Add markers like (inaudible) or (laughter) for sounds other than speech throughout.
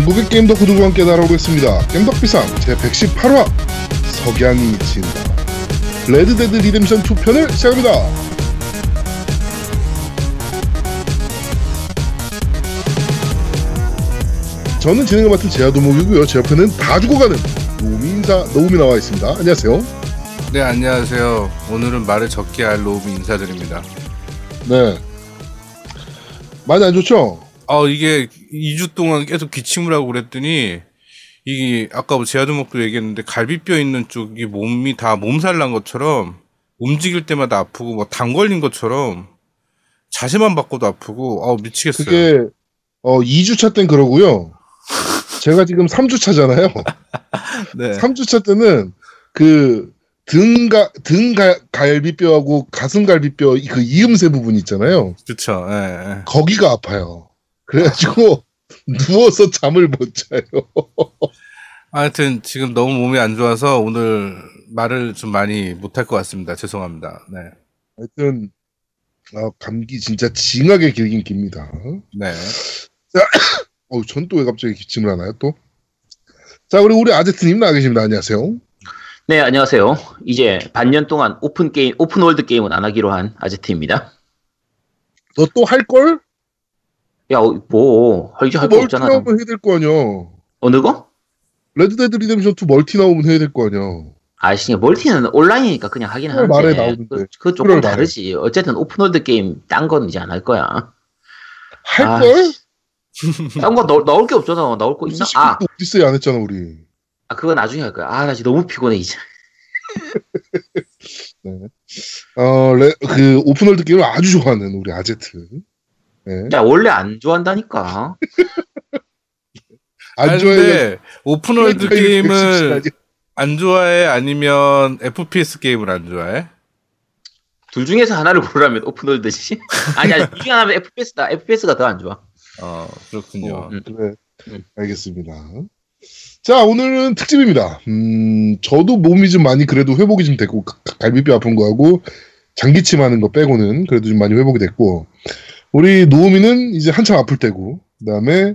전국의 게임 덕후 들과 함께 날아오겠습니다. 겜덕비상 제118화 석양이 진다. Red Dead Redemption 2편을 시작합니다. 저는 진행을 맡은 제아도목이고요. 제 옆에는 다 죽어가는 노미 인사 노움이 나와 있습니다. 안녕하세요. 네 안녕하세요. 오늘은 말을 적게 할 로우 인사드립니다. 네. 많이 안 좋죠? 아 이게 2주 동안 계속 기침을 하고 그랬더니 이게 아까 뭐 제아두목도 얘기했는데 갈비뼈 있는 쪽이 몸이 다 몸살 난 것처럼 움직일 때마다 아프고 뭐 당 걸린 것처럼 자세만 바꿔도 아프고 아 미치겠어요. 그게 어 2주차 땐 그러고요. 제가 지금 3주차잖아요. (laughs) 네. 3주차 때는 그 등가 등 가- 갈비뼈하고 가슴 갈비뼈 그 이음새 부분 있잖아요. 그렇죠. 예, 예. 거기가 아파요. 그래가지고 (laughs) 누워서 잠을 못 자요. 하여튼 지금 너무 몸이 안 좋아서 오늘 말을 좀 많이 못할 것 같습니다. 죄송합니다. 네. 하여튼 아, 감기 진짜 징하게 길긴 깁니다. 네. (coughs) 어우, 전또 왜 갑자기 기침을 하나요, 또? 자, 그리고 우리 아제트님 나와 계십니다. 안녕하세요. 네, 안녕하세요. 이제 반년 동안 오픈 게임, open world 게임은 안 하기로 한 아제트입니다. 너 또 할 걸? 야, 어, 뭐, 할, 할거 멀티 없잖아. 나오면 해야 될 거 아니야. 어느 거? Red Dead Redemption 2 멀티 나오면 해야 될 거 아니야. 아씨, 멀티는 온라인이니까 그냥 하긴 하는데. 말해 나오는데. 그, 그 조금. 다르지. 어쨌든 open world 게임, 딴 건 이제 안 할 거야. 할 아, 걸? 딴거 나올 게 없잖아. 나올 거 있나? 아, 오디세이 안 했잖아, 우리. 아, 그거 나중에 할 거야. 아, 나 지금 너무 피곤해, 이제. (laughs) 어, 레, 그 open world 게임을 아주 좋아하는 우리 아제트. 네. 야, 원래 안 좋아한다니까. 안 좋아해. open world 게임을 안 좋아해 아니면 FPS 게임을 안 좋아해? 둘 중에서 하나를 고르라면 open world지. (laughs) 아니, 아니, 이게 하나면 FPS다. FPS가 더 안 좋아. 어 그렇군요. 어, 음. 그래. 음. 알겠습니다. 자, 오늘은 특집입니다. 음, 저도 몸이 좀 많이 그래도 회복이 좀 됐고, 가- 갈비뼈 아픈 거하고, 장기침 하는 거 빼고는 그래도 좀 많이 회복이 됐고, 우리 노우미는 이제 한참 아플 때고, 그 다음에,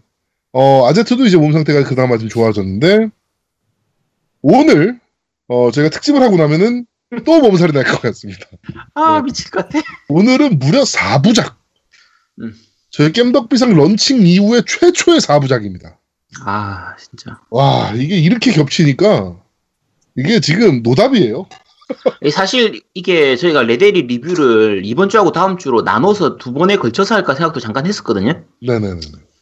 어, 아제트도 이제 몸 상태가 그나마 좀 좋아졌는데, 오늘, 어, 저희가 특집을 하고 나면은 또 몸살이 날 것 같습니다. 아, 네. 미칠 것 같아. 오늘은 무려 4부작. 음. 저희 겜덕비상 런칭 이후에 최초의 4부작입니다. 아, 진짜. 와, 이게 이렇게 겹치니까 이게 지금 노답이에요. 이 사실 이게 저희가 레데리 리뷰를 이번 주하고 다음 주로 나눠서 두 번에 걸쳐서 할까 생각도 잠깐 했었거든요. 네네네.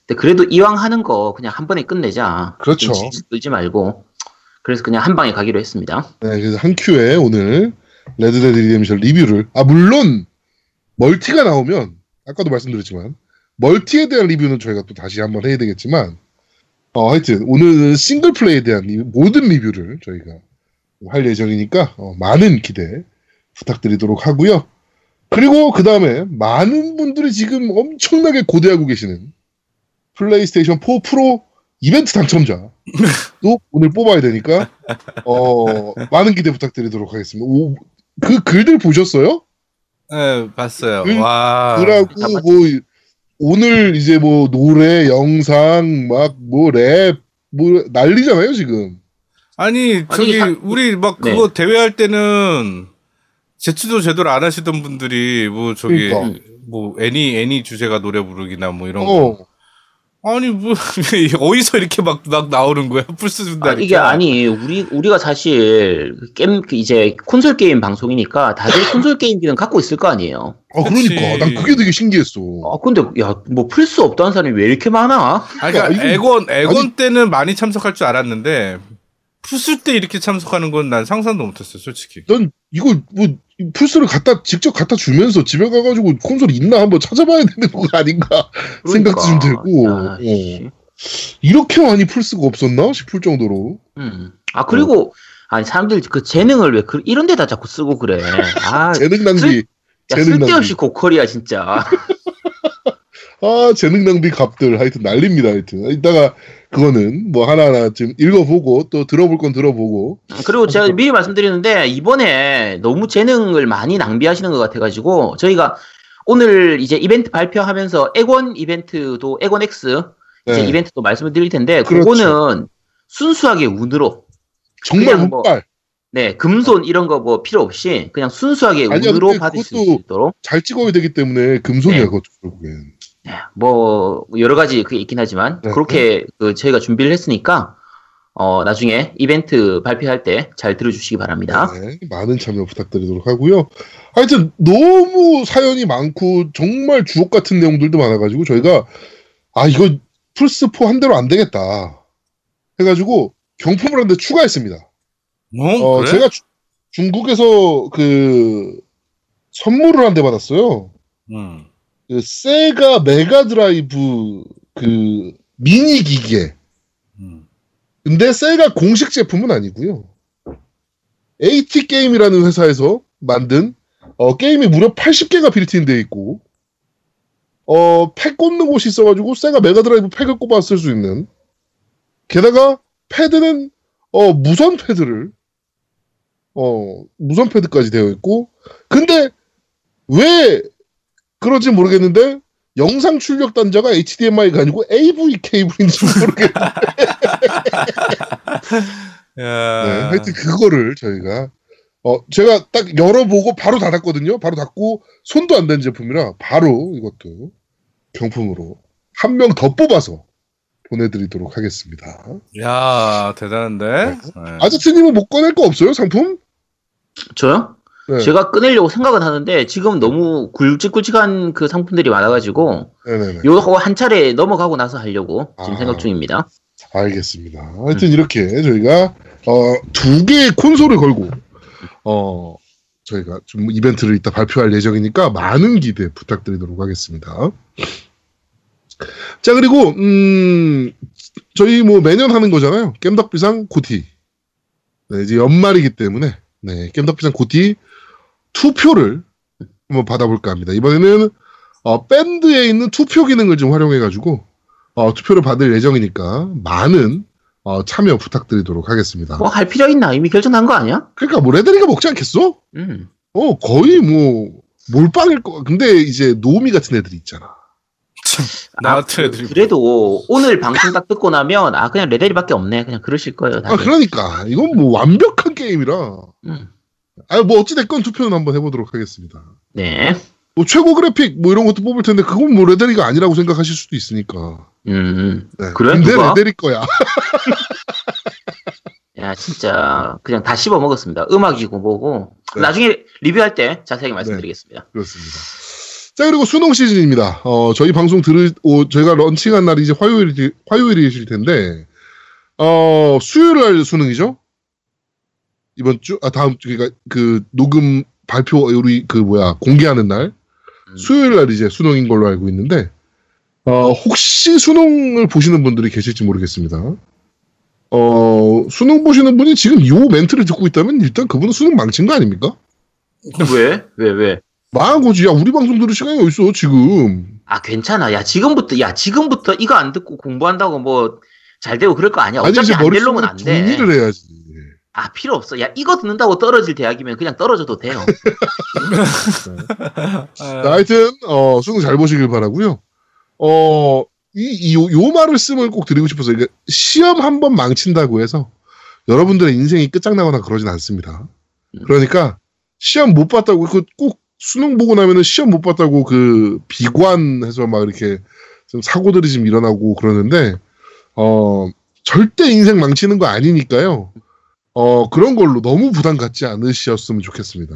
근데 그래도 이왕 하는 거 그냥 한 번에 끝내자. 그렇죠. 끌지 말고. 그래서 그냥 한 방에 가기로 했습니다. 네, 그래서 한 큐에 오늘 레드데드 리뎀션 리뷰를 아 물론 멀티가 나오면 아까도 말씀드렸지만 멀티에 대한 리뷰는 저희가 또 다시 한번 해야 되겠지만 어 하여튼 오늘은 싱글 플레이에 대한 리- 모든 리뷰를 저희가 할 예정이니까 어, 많은 기대 부탁드리도록 하고요. 그리고 그 다음에 많은 분들이 지금 엄청나게 고대하고 계시는 플레이스테이션 4 프로 이벤트 당첨자도 오늘 뽑아야 되니까 어 많은 기대 부탁드리도록 하겠습니다. 오, 그 글들 보셨어요? 네 봤어요. 그- 와. 봤죠. 뭐 오늘 이제 뭐 노래, 영상, 막 뭐 랩, 뭐 난리잖아요 지금. 아니 저기 사- 우리 막 네. 그거 대회할 때는 제치도 제대로 안 하시던 분들이 뭐 저기 그러니까. 뭐 애니 애니 주제가 노래 부르기나 뭐 이런 거. 어, 아니 뭐 (laughs) 어디서 이렇게 막, 막 나오는 거야 (laughs) 플스 아, 준다니까. 이게 아니 우리 우리가 사실 게임 그 이제 콘솔 게임 방송이니까 다들 (laughs) 콘솔 게임기는 갖고 있을 거 아니에요. 아 그치. 그러니까 난 그게 되게 신기했어. 아 근데 야뭐 플스 없다는 사람이 왜 이렇게 많아? 아니, 그러니까 아, 이거- 에건 에건 아니- 때는 많이 참석할 줄 알았는데 플스 때 이렇게 참석하는 건 난 상상도 못했어요 솔직히. 난 이거 뭐 플스를 갖다 직접 갖다 주면서 집에 가가지고 콘솔 있나 한번 찾아봐야 되는 거 아닌가 생각도 좀 들고 야, 씨. 어. 이렇게 많이 플스가 없었나 싶을 정도로 음. 아 그리고 아니 사람들 그 재능을 왜 그, 이런 데다 자꾸 쓰고 그래. (laughs) 아, 재능 낭비 야, 재능 쓸데없이 낭비. 고퀄이야 진짜. (laughs) 아 재능 낭비 값들 하여튼 난립니다 하여튼 이따가 그거는 뭐 하나하나 좀 읽어보고 또 들어볼 건 들어보고 그리고 제가 미리 말씀드리는데 이번에 너무 재능을 많이 낭비하시는 것 같아가지고 저희가 오늘 이제 이벤트 발표하면서 에곤 이벤트도 에곤 X 이제 네. 이벤트도 말씀을 드릴 텐데 그렇죠. 그거는 순수하게 운으로 정말 그냥 뭐- 운빨. 네 금손 이런 거 뭐 필요 없이 그냥 순수하게 아니야, 운으로 받을 수 있도록 잘 찍어야 되기 때문에 금손이야, 네. 그것도 결국엔. 뭐 여러 가지 그게 있긴 하지만 네. 그렇게 그 저희가 준비를 했으니까 어 나중에 이벤트 발표할 때 잘 들어주시기 바랍니다. 네, 많은 참여 부탁드리도록 하고요. 하여튼 너무 사연이 많고 정말 주옥 같은 내용들도 많아가지고 저희가 아 이거 플스 4한 대로 안 되겠다 해가지고 경품을 한 대 추가했습니다. 어, 어, 그래? 제가 주- 중국에서 그 선물을 한 대 받았어요. 음. 그 세가 메가 드라이브 그 미니 기계. 음. 근데 세가 공식 제품은 아니고요. AT 게임이라는 회사에서 만든 어, 게임이 무려 80개가 built-in되어 있고 어, 팩 꽂는 곳이 있어가지고 세가 메가드라이브 팩을 꼽아 쓸 수 있는 게다가 패드는 어, 무선 패드를 어, 무선 패드까지 되어 있고 근데 왜 그런지 모르겠는데 영상 출력 단자가 HDMI가 아니고 AV 케이블인지 모르겠는데 (laughs) 야. 네, 하여튼 그거를 저희가 어 제가 딱 열어보고 바로 닫았거든요. 바로 닫고 손도 안댄 제품이라 바로 이것도 경품으로 한 명 더 뽑아서 보내드리도록 하겠습니다. 야, 대단한데? 네. 아저씨님은 못 꺼낼 거 없어요 상품? 저요? 네. 제가 꺼내려고 생각은 하는데 지금 너무 굵직굵직한 그 상품들이 많아가지고 네네네. 요거 한 차례 넘어가고 나서 하려고 지금 아. 생각 중입니다. 알겠습니다. 하여튼 이렇게 저희가 어, 두 개의 콘솔을 걸고 어, 저희가 좀 이벤트를 이따 발표할 예정이니까 많은 기대 부탁드리도록 하겠습니다. 자 그리고 음, 저희 뭐 매년 하는 거잖아요. 겜덕비상 고티. 네, 이제 연말이기 때문에 네, 겜덕비상 고티 투표를 한번 받아볼까 합니다. 이번에는 어, 밴드에 있는 투표 기능을 좀 활용해가지고 어, 투표를 받을 예정이니까 많은 어, 참여 부탁드리도록 하겠습니다. 뭐 할 필요 있나? 이미 결정난 거 아니야? 그러니까 뭐 레드리가 먹지 않겠어? 음. 어 거의 뭐 몰빵일 거. 근데 이제 노미 같은 애들이 있잖아. 나 아, 같은 애들이. 그래도 오늘 방송 딱 듣고 나면 아 그냥 레벨밖에 없네. 그냥 그러실 거예요. 아 다들. 그러니까 이건 뭐 완벽한 게임이라. 음. 아뭐 어찌 됐건 투표는 한번 해보도록 하겠습니다. 네. 뭐 최고 그래픽 뭐 이런 것도 뽑을 텐데 그건 뭐 레데리가 아니라고 생각하실 수도 있으니까. 음, 음. 네. 그래? 근데 누가? 레데리 거야. (laughs) 야 진짜 그냥 다 씹어 먹었습니다. 음악이고 뭐고 네. 나중에 리뷰할 때 자세하게 말씀드리겠습니다. 그렇습니다. 자 그리고 수능 시즌입니다. 어 저희 방송 들으 오, 저희가 런칭한 날이 이제 화요일이 화요일이실 텐데 어 수요일 날 수능이죠? 이번 주 아 다음 주 그러니까 그 녹음 발표 우리 그 뭐야 공개하는 날 음. 수요일 날 이제 수능인 걸로 알고 있는데 어 혹시 수능을 보시는 분들이 계실지 모르겠습니다. 어 수능 보시는 분이 지금 요 멘트를 듣고 있다면 일단 그분은 수능 망친 거 아닙니까? 왜? 왜 왜? 망한 거지. 야, 우리 방송 들을 시간이 어딨어, 지금. 아 괜찮아. 야 지금부터 야 지금부터 이거 안 듣고 공부한다고 뭐 잘 되고 그럴 거 아니야. 아니, 어차피 이제 안 놈은 안 돼. 정리를 해야지. 아 필요 없어. 야 이거 듣는다고 떨어질 대학이면 그냥 떨어져도 돼요. 아, (laughs) 자, 하여튼, 어, 수능 잘 보시길 바라고요 어, 이, 이, 요, 요 말을 쓰면 꼭 드리고 싶어서, 이게 시험 한 번 망친다고 해서 여러분들의 인생이 끝장나거나 그러진 않습니다. 그러니까, 시험 못 봤다고, 그 꼭 수능 보고 나면은 시험 못 봤다고 그 비관해서 막 이렇게 좀 사고들이 좀 일어나고 그러는데, 어, 절대 인생 망치는 거 아니니까요. 어, 그런 걸로 너무 부담 갖지 않으셨으면 좋겠습니다.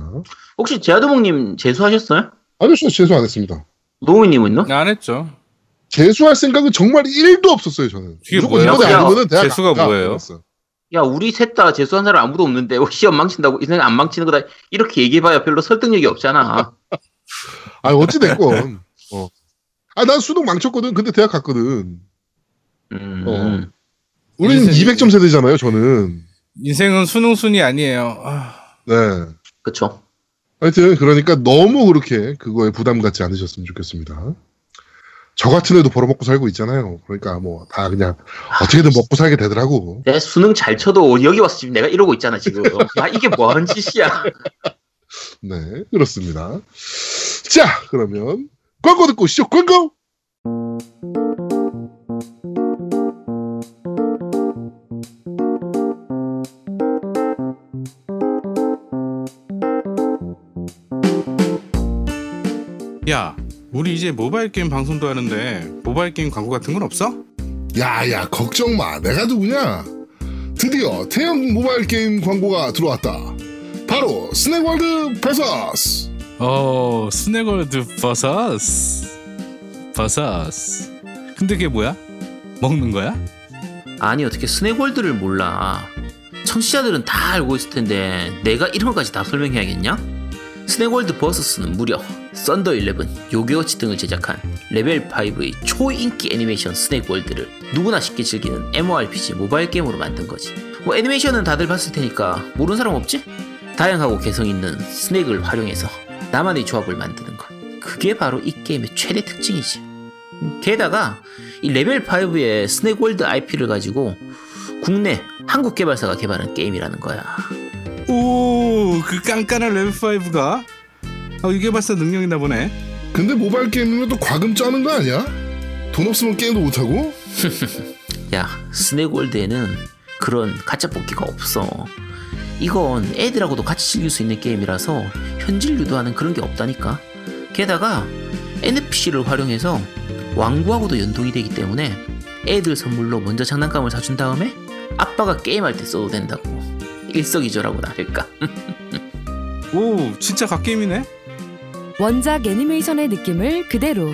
혹시 제아도목님 재수하셨어요? 아니요, 저 재수 안 했습니다. 노우미님은요? 안 했죠. 재수할 생각은 정말 1도 없었어요, 저는. 그게 무조건 뭐예요? 이번에 야, 아니면은 대학 재수가 가. 뭐예요? 야 우리 셋 다 재수한 사람 아무도 없는데 뭐 시험 망친다고 인생 안 망치는 거다 이렇게 얘기해봐야 별로 설득력이 없잖아. (laughs) 아, 어찌 됐건. 어. 아, 난 수능 망쳤거든. 근데 대학 갔거든. 음. 어. 우리는 인생- 200점 세대잖아요, 저는. 인생은 수능 순이 아니에요. 아, 네. 그쵸. 하여튼, 그러니까 너무 그렇게 그거에 부담 갖지 않으셨으면 좋겠습니다. 저 같은 애도 벌어먹고 살고 있잖아요. 그러니까 뭐, 다 그냥 어떻게든 먹고 살게 되더라고. 내 수능 잘 쳐도 여기 와서 지금 내가 이러고 있잖아 지금. 야 이게 뭐하는 짓이야. (laughs) 네, 그렇습니다. 자, 그러면 광고 듣고 오시죠. 광고! 야, 우리 이제 모바일 게임 방송도 하는데 모바일 게임 광고 같은 건 없어? 야야 걱정 마 내가 누구냐 드디어 대형 모바일 게임 광고가 들어왔다 바로 스낵월드 버서스 어, 스낵월드 버서스. 버서스. 근데 그게 뭐야? 먹는 거야? 아니 어떻게 스낵월드를 몰라 청취자들은 다 알고 있을 텐데 내가 이런 것까지 다 설명해야겠냐? 스낵월드 버서스는 무려 썬더 11, 요괴워치 등을 제작한 레벨 5의 초인기 애니메이션 스낵월드를 누구나 쉽게 즐기는 MMORPG 모바일 게임으로 만든 거지 뭐 애니메이션은 다들 봤을 테니까 모르는 사람 없지? 다양하고 개성 있는 스낵을 활용해서 나만의 조합을 만드는 것 그게 바로 이 게임의 최대 특징이지 게다가 이 레벨 5의 스낵월드 IP를 가지고 국내 한국 개발사가 개발한 게임이라는 거야. 오, 그 깐깐한 레벨 5가 아, 이게 벌써 능력 있나 보네. 근데 모바일 게임이면 또 과금 짜는 거 아니야? 돈 없으면 게임도 못 하고? (laughs) 야, 스낵월드에는 그런 가챠 뽑기가 없어. 이건 애들하고도 같이 즐길 수 있는 게임이라서 현질 유도하는 그런 게 없다니까. 게다가 NFC를 활용해서 완구하고도 연동이 되기 때문에 애들 선물로 먼저 장난감을 사준 다음에 아빠가 게임할 때 써도 된다고. 일석이조라고나 할까. (laughs) 오, 진짜 갓게임이네. 원작 애니메이션의 느낌을 그대로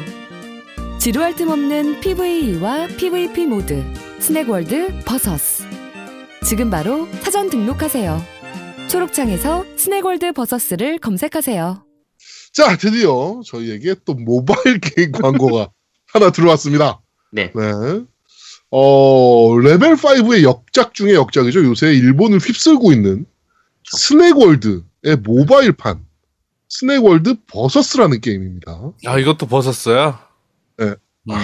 지루할 틈 없는 PVE와 PVP 모드 스낵월드 버서스 지금 바로 사전 등록하세요 초록창에서 스낵월드 버서스를 검색하세요 자, 드디어 저희에게 또 모바일 게임 광고가 (laughs) 하나 들어왔습니다. 네. 네. 어, 레벨 5의 역작 중에 역작이죠. 요새 일본을 휩쓸고 있는 스낵월드의 모바일판 스낵월드 버서스라는 게임입니다. 아, 이것도 벗었어요? 네. 음.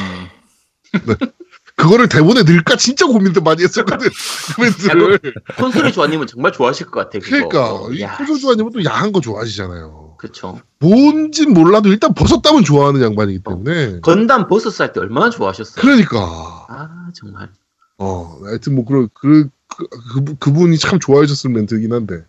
(laughs) 그거를 대본에 넣을까 진짜 고민도 많이 했었거든. 코멘트를. 코조주아님은 정말 좋아하실 것 같아. 그거. 그러니까 이 야, 코조주아님은 또 야한 거 좋아하시잖아요. 그쵸. 뭔진 몰라도 일단 벗었다면 좋아하는 양반이기 때문에. 건담 버서스 할 때 얼마나 좋아하셨어요? 그러니까. 아 정말. 어, 하여튼 뭐 그런 그, 그, 그 그 분이 참 좋아하셨을 멘트긴 한데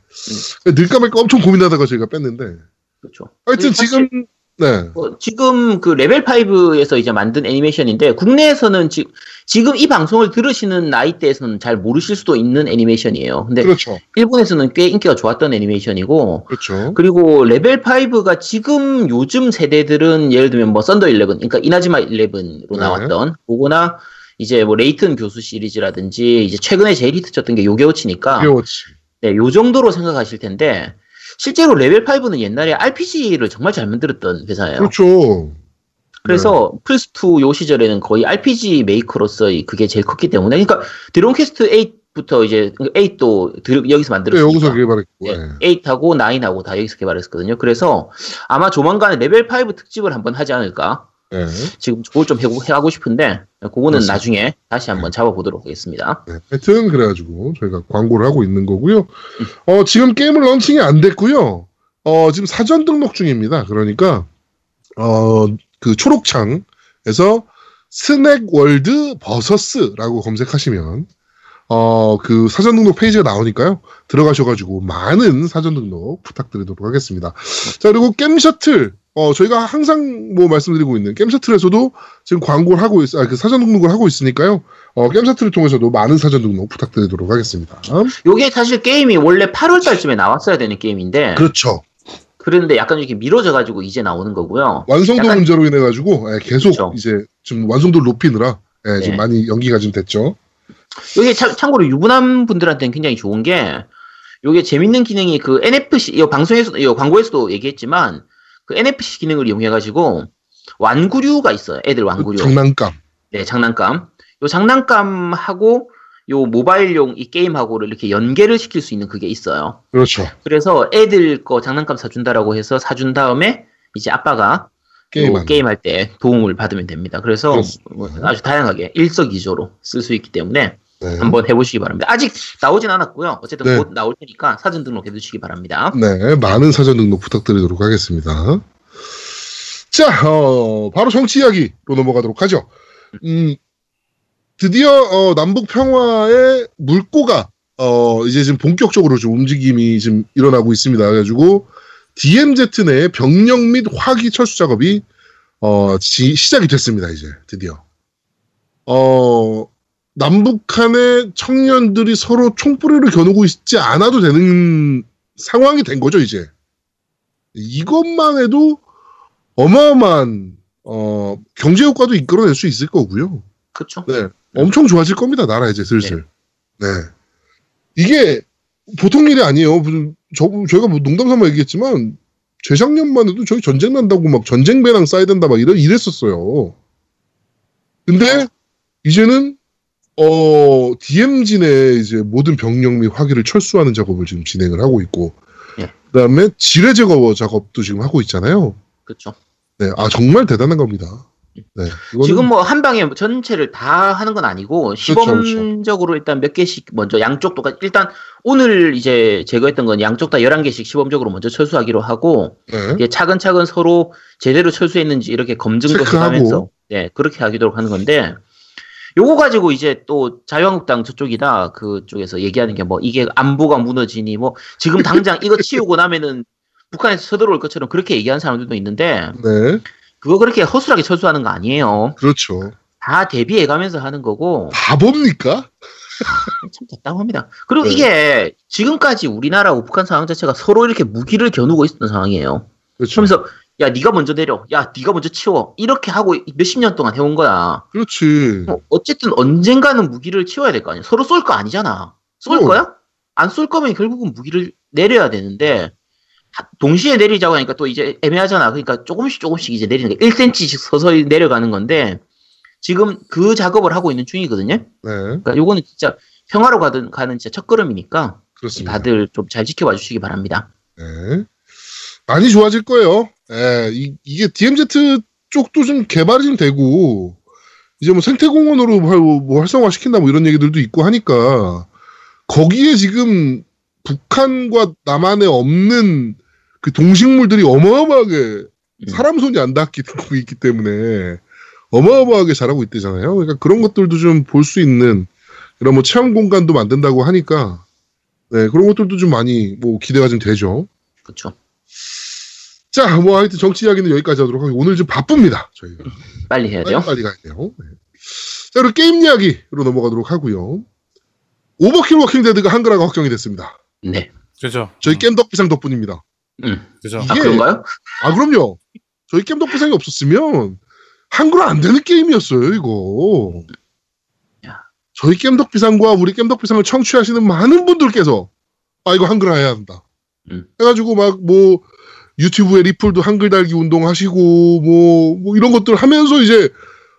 넣을까 말까 엄청 고민하다가 저희가 뺐는데 그렇죠. 하여튼 사실 지금 네 어, 지금 그 레벨 5에서 이제 만든 애니메이션인데 국내에서는 지, 지금 이 방송을 들으시는 나이대에서는 잘 모르실 수도 있는 애니메이션이에요. 근데 그렇죠 일본에서는 꽤 인기가 좋았던 애니메이션이고 그렇죠 그리고 레벨 5가 지금 요즘 세대들은 예를 들면 뭐 썬더 11, 그러니까 이나즈마 11으로 네. 나왔던 그거나 이제 뭐 레이튼 교수 시리즈라든지 이제 최근에 제일 히트 쳤던 게 요괴워치니까 요괴워치 네, 요 정도로 생각하실 텐데 실제로 레벨 5는 옛날에 RPG를 정말 잘 만들었던 회사예요. 그렇죠 그래서 플스2 요 시절에는 거의 RPG 메이커로서의 그게 제일 컸기 때문에 그러니까 드래곤 퀘스트 8부터 이제 8도 드- 여기서 네, 만들었으니까 여기서 개발했고 네, 네. 8하고 9하고 다 여기서 개발했거든요. 그래서 아마 조만간에 레벨 5 특집을 한번 하지 않을까. 네. 지금 그걸 좀 해하고 싶은데 그거는 그렇습니다. 나중에 다시 한번 잡아보도록 하겠습니다. 네, 하여튼 그래가지고 저희가 광고를 하고 있는 거고요. 어, 지금 게임은 런칭이 안 됐고요. 어, 지금 사전 등록 중입니다. 그러니까 어, 그 초록창에서 스낵월드 버서스라고 검색하시면 어, 그 사전 등록 페이지가 나오니까요. 들어가셔가지고 많은 사전 등록 부탁드리도록 하겠습니다. 자, 그리고 게임 셔틀. 어, 저희가 항상 뭐 말씀드리고 있는 게임 셔틀에서도 지금 광고를 하고 있, 아, 그 사전 등록을 하고 있으니까요. 어, 게임 셔틀을 통해서도 많은 사전 등록 부탁드리도록 하겠습니다. 요게 사실 게임이 원래 8월 달쯤에 나왔어야 되는 게임인데 그렇죠. 그런데 약간 이렇게 미뤄져가지고 이제 나오는 거고요. 완성도 약간- 문제로 인해 가지고 예, 계속 그렇죠. 이제 좀 완성도를 높이느라 예, 좀 네. 많이 연기가 좀 됐죠. 요게 참, 참고로 유부남 분들한테는 굉장히 좋은 게 요게 재밌는 기능이 그 NFC 이 방송에서 이 광고에서도 얘기했지만 그 NFC 기능을 이용해가지고 완구류가 있어요. 애들 완구류. 장난감. 네, 장난감. 요 장난감하고 요 모바일용 이 게임하고를 이렇게 연계를 시킬 수 있는 그게 있어요. 그렇죠. 그래서 애들 거 장난감 사준다라고 해서 사준 다음에 이제 아빠가 게임 요 게임할 때 도움을 받으면 됩니다. 그래서 그렇습니다. 뭐 아주 다양하게 일석이조로 쓸 수 있기 때문에 네. 한번 해보시기 바랍니다. 아직 나오진 않았고요. 어쨌든 네. 곧 나올 테니까 사전 등록해 두시기 바랍니다. 네, 많은 사전 등록 부탁드리도록 하겠습니다. 자, 어, 바로 정치 이야기로 넘어가도록 하죠. 음, 드디어 어, 남북 평화의 물꼬가 어, 이제 지금 본격적으로 좀 움직임이 지금 일어나고 있습니다. 그래가지고 DMZ 내 병력 및 화기 철수 작업이 어, 지- 시작이 됐습니다. 이제 드디어. 어, 남북한의 청년들이 서로 총뿌리를 겨누고 있지 않아도 되는 상황이 된 거죠, 이제. 이것만 해도 어마어마한 어, 경제 효과도 이끌어낼 수 있을 거고요. 그렇죠. 네. 엄청 좋아질 겁니다, 나라 이제 슬슬. 네. 이게 보통 일이 아니에요. 저, 저희가 뭐 농담 삼아 얘기했지만, 재작년만 해도 저희 전쟁 난다고 막 전쟁 배낭 쌓야 된다 막 이러, 이랬었어요. 근데, 이제는, 어, DMZ 내 이제 모든 병력 및 화기를 철수하는 작업을 지금 진행을 하고 있고, 예. 그 다음에 지뢰 제거 작업도 지금 하고 있잖아요. 그렇죠. 네. 아, 정말 대단한 겁니다. 네. 이거는- 지금 뭐 한 방에 전체를 다 하는 건 아니고 그렇죠, 시범적으로 일단 몇 개씩 먼저 양쪽 똑같 일단 오늘 이제 제거했던 건 양쪽 다 11개씩 시범적으로 먼저 철수하기로 하고 네. 차근차근 서로 제대로 철수했는지 이렇게 검증도. 해가면서 네, 그렇게 하기도록 하는 건데 요거 가지고 이제 또 자유한국당 저쪽이나 그쪽에서 얘기하는 게 뭐 이게 안보가 무너지니 뭐 지금 당장 이거 치우고 나면은 북한에서 쳐들어올 것처럼 그렇게 얘기하는 사람들도 있는데 네. 그거 그렇게 허술하게 철수하는 거 아니에요. 그렇죠. 다 대비해 가면서 하는 거고 바보입니까? 참 답답합니다. 그리고 네. 이게 지금까지 우리나라하고 북한 상황 자체가 서로 이렇게 무기를 겨누고 있었던 상황이에요. 그렇죠. 그러면서 야 네가 먼저 내려, 야 네가 먼저 치워 이렇게 하고 몇십 년 동안 해온 거야. 그렇지. 어, 어쨌든 언젠가는 무기를 치워야 될 거 아니야. 서로 쏠 거 아니잖아. 쏠 어. 거야? 안 쏠 거면 결국은 무기를 내려야 되는데 하- 동시에 내리자고 하니까 또 이제 애매하잖아. 그러니까 조금씩 조금씩 이제 내리는 거 1cm씩 서서히 내려가는 건데 지금 그 작업을 하고 있는 중이거든요. 네. 그러니까 요거는 진짜 평화로 가든 가는 진짜 첫걸음이니까 그렇습니다. 다들 좀 잘 지켜봐 주시기 바랍니다. 네. 많이 좋아질 거예요. 예, 이, 이게 DMZ 쪽도 좀 개발이 좀 되고, 이제 뭐 생태공원으로 활- 뭐 활성화 시킨다 뭐 이런 얘기들도 있고 하니까, 거기에 지금 북한과 남한에 없는 그 동식물들이 어마어마하게 음. 사람 손이 안 닿고 있기 때문에 어마어마하게 자라고 있대잖아요. 그러니까 그런 것들도 좀 볼 수 있는 이런 뭐 체험 공간도 만든다고 하니까 네, 그런 것들도 좀 많이 뭐 기대가 좀 되죠. 그렇죠. 자, 뭐 하여튼 정치 이야기는 여기까지 하도록 하고 오늘 좀 바쁩니다. 저희가 빨리 해야 빨리, 돼요. 빨리 가야 돼요. 네. 자, 그리고 게임 이야기로 넘어가도록 하고요. 오버킬 워킹 데드가 한글화가 확정이 됐습니다. 네. 그죠. 저희 겜덕비상 덕분입니다. 음. 그죠. 아 이게- 그런가요? 아, 그럼요. 저희 겜덕비상이 없었으면 한글화 안 되는 게임이었어요, 이거. 야. 저희 겜덕비상과 우리 겜덕비상을 청취하시는 많은 분들께서 아, 이거 한글화 해야 한다. 음. 해가지고 막 뭐 유튜브에 리플도 한글 달기 운동 하시고 뭐, 뭐 이런 것들 하면서 이제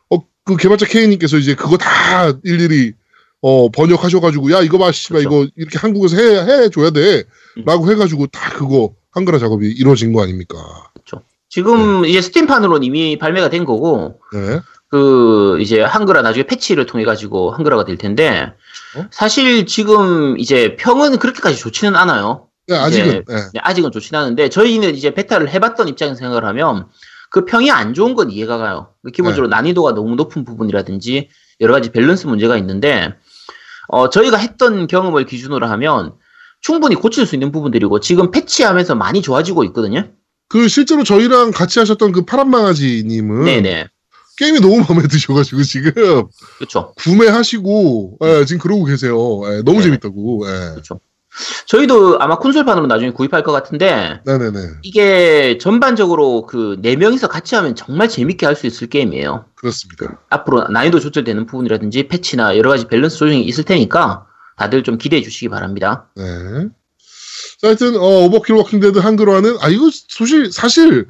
어, 그 개발자 K님께서 이제 그거 다 일일이 어, 번역하셔가지고 야 이거 봐 씨발 그렇죠. 이거 이렇게 한국에서 해, 해줘야 돼 음. 라고 해가지고 다 그거 한글화 작업이 이루어진 거 아닙니까? 지금 이제 스팀판으로는 이미 발매가 된 거고 네. 그 이제 한글화 나중에 패치를 통해 가지고 한글화가 될 텐데 어? 사실 지금 이제 평은 그렇게까지 좋지는 않아요. 네, 아직은 네. 네, 아직은 좋진 않은데 저희는 이제 베타를 해봤던 입장에서 생각을 하면 그 평이 안 좋은 건 이해가 가요. 기본적으로 네. 난이도가 너무 높은 부분이라든지 여러 가지 밸런스 문제가 있는데 어, 저희가 했던 경험을 기준으로 하면 충분히 고칠 수 있는 부분들이고 지금 패치하면서 많이 좋아지고 있거든요. 그 실제로 저희랑 같이 하셨던 그 파란 망아지님은 네네. 게임이 너무 마음에 드셔가지고 지금 그렇죠. 구매하시고 예, 지금 그러고 계세요. 예, 너무 네. 재밌다고. 예. 그렇죠. 저희도 아마 콘솔판으로 나중에 구입할 것 같은데 네네네. 이게 전반적으로 그 네 명이서 같이 하면 정말 재밌게 할 수 있을 게임이에요. 그렇습니다. 앞으로 난이도 조절되는 부분이라든지 패치나 여러 가지 밸런스 조정이 있을 테니까 다들 좀 기대해 주시기 바랍니다. 네. 자, 하여튼 어, 오버킬 워킹데드 한글화는 아 이거 사실 사실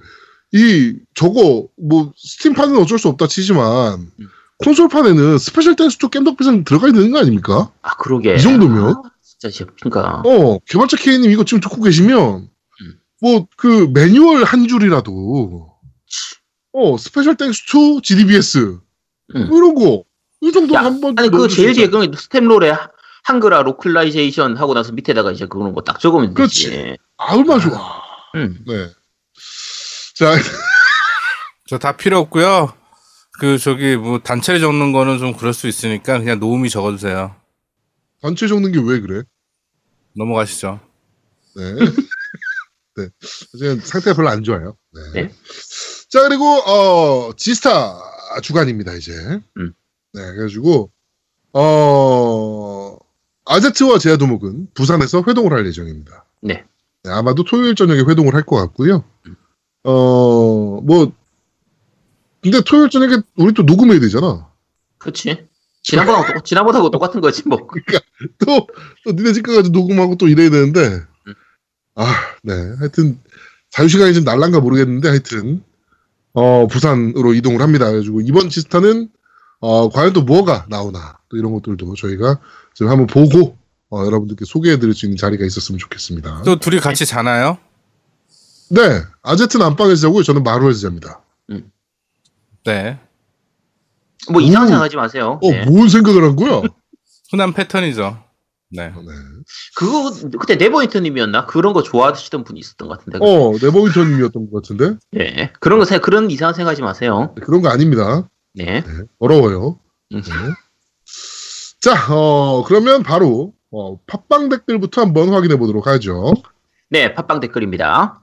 이 저거 뭐 스팀판은 어쩔 수 없다 치지만 음. 콘솔판에는 special thanks 쪽 겜덕비상 들어가야 되는 거 아닙니까? 아 그러게. 이 정도면? 아, 진짜 그러니까 어 개발자 K님 이거 지금 듣고 계시면 뭐 그 매뉴얼 한 줄이라도 어 special thanks to GDBS 음. 뭐 이런 거이 정도 야, 한번 아니 그 제일 뒤에 그 스템롤에 한글화 localization 하고 나서 밑에다가 이제 그런 거 딱 적으면 되지. 그렇지. 아 얼마나 좋아. 음. 네. 자 (laughs) 저 다 필요 없고요. 그 저기 뭐 단체를 적는 거는 좀 그럴 수 있으니까 그냥 노움이 적어주세요. 단체 적는 게 왜 그래? 넘어가시죠. 네. (laughs) 네. 지금 상태가 별로 안 좋아요. 네. 네. 자, 그리고, 어, 지스타 주간입니다, 이제. 음. 네, 그래가지고, 어, 아제트와 제아도목은 부산에서 회동을 할 예정입니다. 네. 네, 아마도 토요일 저녁에 회동을 할 것 같고요. 어, 뭐, 근데 토요일 저녁에 우리 또 녹음해야 되잖아. 그렇 지. 지난번하고 똑- 지난번하고 똑같은 거지 뭐. 또, 또 니네 집 가가지고 녹음하고 또 이래야 되는데, 음. 아, 네. 하여튼, 자유시간이 좀 날란가 모르겠는데, 하여튼, 어, 부산으로 이동을 합니다. 그래가지고, 이번 지스타는, 어, 과연 또 뭐가 나오나, 또 이런 것들도 저희가 지금 한번 보고, 어, 여러분들께 소개해드릴 수 있는 자리가 있었으면 좋겠습니다. 또 둘이 같이 자나요? 네. 아제트는 안방에서 자고요. 저는 마루에서 잡니다. 네. 뭐 이상한 오. 생각하지 마세요. 어, 네. 뭔 생각을 한 거야? (laughs) 흔한 패턴이죠. 네. 네. 그거 그때 네버윈터님이었나 그런 거 좋아하시던 분이 있었던 것 같은데. 어, 네버윈터님이었던 것 같은데? 네. 그런 거 생- 그런 이상한 생각하지 마세요. 그런 거 아닙니다. 네. 네, 어려워요. 음. 네. 자, 어, 그러면 바로, 어, 팟빵 댓글부터 한번 확인해 보도록 하죠. 네, 팟빵 댓글입니다.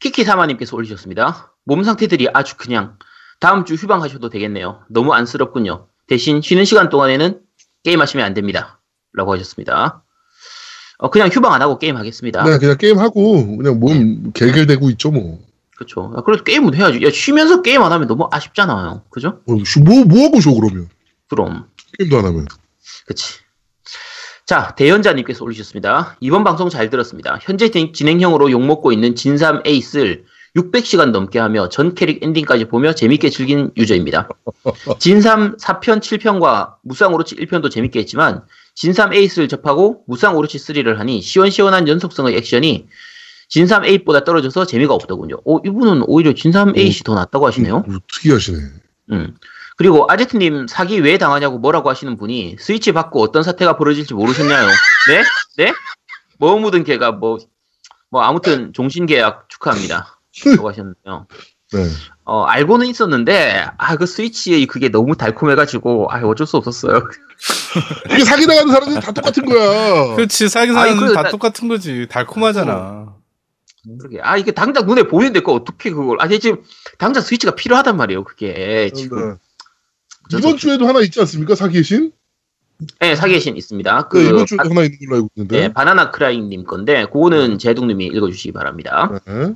키키사마님께서 올리셨습니다. 몸 상태들이 아주 그냥 다음 주 휴방하셔도 되겠네요. 너무 안쓰럽군요. 대신 쉬는 시간 동안에는 게임하시면 안 됩니다. 라고 하셨습니다. 어, 그냥 휴방 안 하고 게임 하겠습니다. 네, 그냥 게임하고, 그냥 몸 해결되고 있죠, 뭐. 그렇죠. 아, 그래도 게임은 해야지. 야, 쉬면서 게임 안 하면 너무 아쉽잖아요. 그죠? 뭐, 쉬- 뭐, 뭐 하고 쉬어, 그러면? 그럼. 게임도 안 하면. 그치. 자, 대연자님께서 올리셨습니다. 이번 방송 잘 들었습니다. 현재 진- 진행형으로 욕먹고 있는 진삼 에이스를 600시간 넘게 하며 전 캐릭 엔딩까지 보며 재밌게 즐긴 유저입니다. (laughs) 진삼 4편, 7편과 무쌍 오로치 1편도 재밌게 했지만 진삼 에이스를 접하고 무쌍 오로치 3를 하니 시원시원한 연속성의 액션이 진삼 8보다 떨어져서 재미가 없더군요. 오, 이분은 오히려 진삼 8이 더 낫다고 하시네요. 음, 특이하시네. 음. 그리고 아제트님 사기 왜 당하냐고 뭐라고 하시는 분이 스위치 받고 어떤 사태가 벌어질지 모르셨나요? 네? 네? 뭐 묻은 개가 뭐, 뭐 아무튼 종신계약 축하합니다. 하셨는데요. (laughs) 네. 어, 알고는 있었는데, 아, 그 스위치의 그게 너무 달콤해가지고, 아, 어쩔 수 없었어요. (laughs) 이게 사기 당하는 사람들이 다 똑같은 거야. 그렇지. 사기 그, 다 나- 똑같은 거지. 달콤하잖아. 그러게. 아, 이게 당장 눈에 보이는데, 그 어떻게 그걸, 아니, 지금, 당장 스위치가 필요하단 말이에요, 그게. 지금. 네. 이번 주에도 하나 있지 않습니까? 사기의 신? 네, 사기의 신 있습니다. 그, 네, 이번 주에도 하나 있는 걸로 알고 있는데. 네, 바나나 크라잉님 건데, 그거는 제동님이 읽어주시기 바랍니다. 네.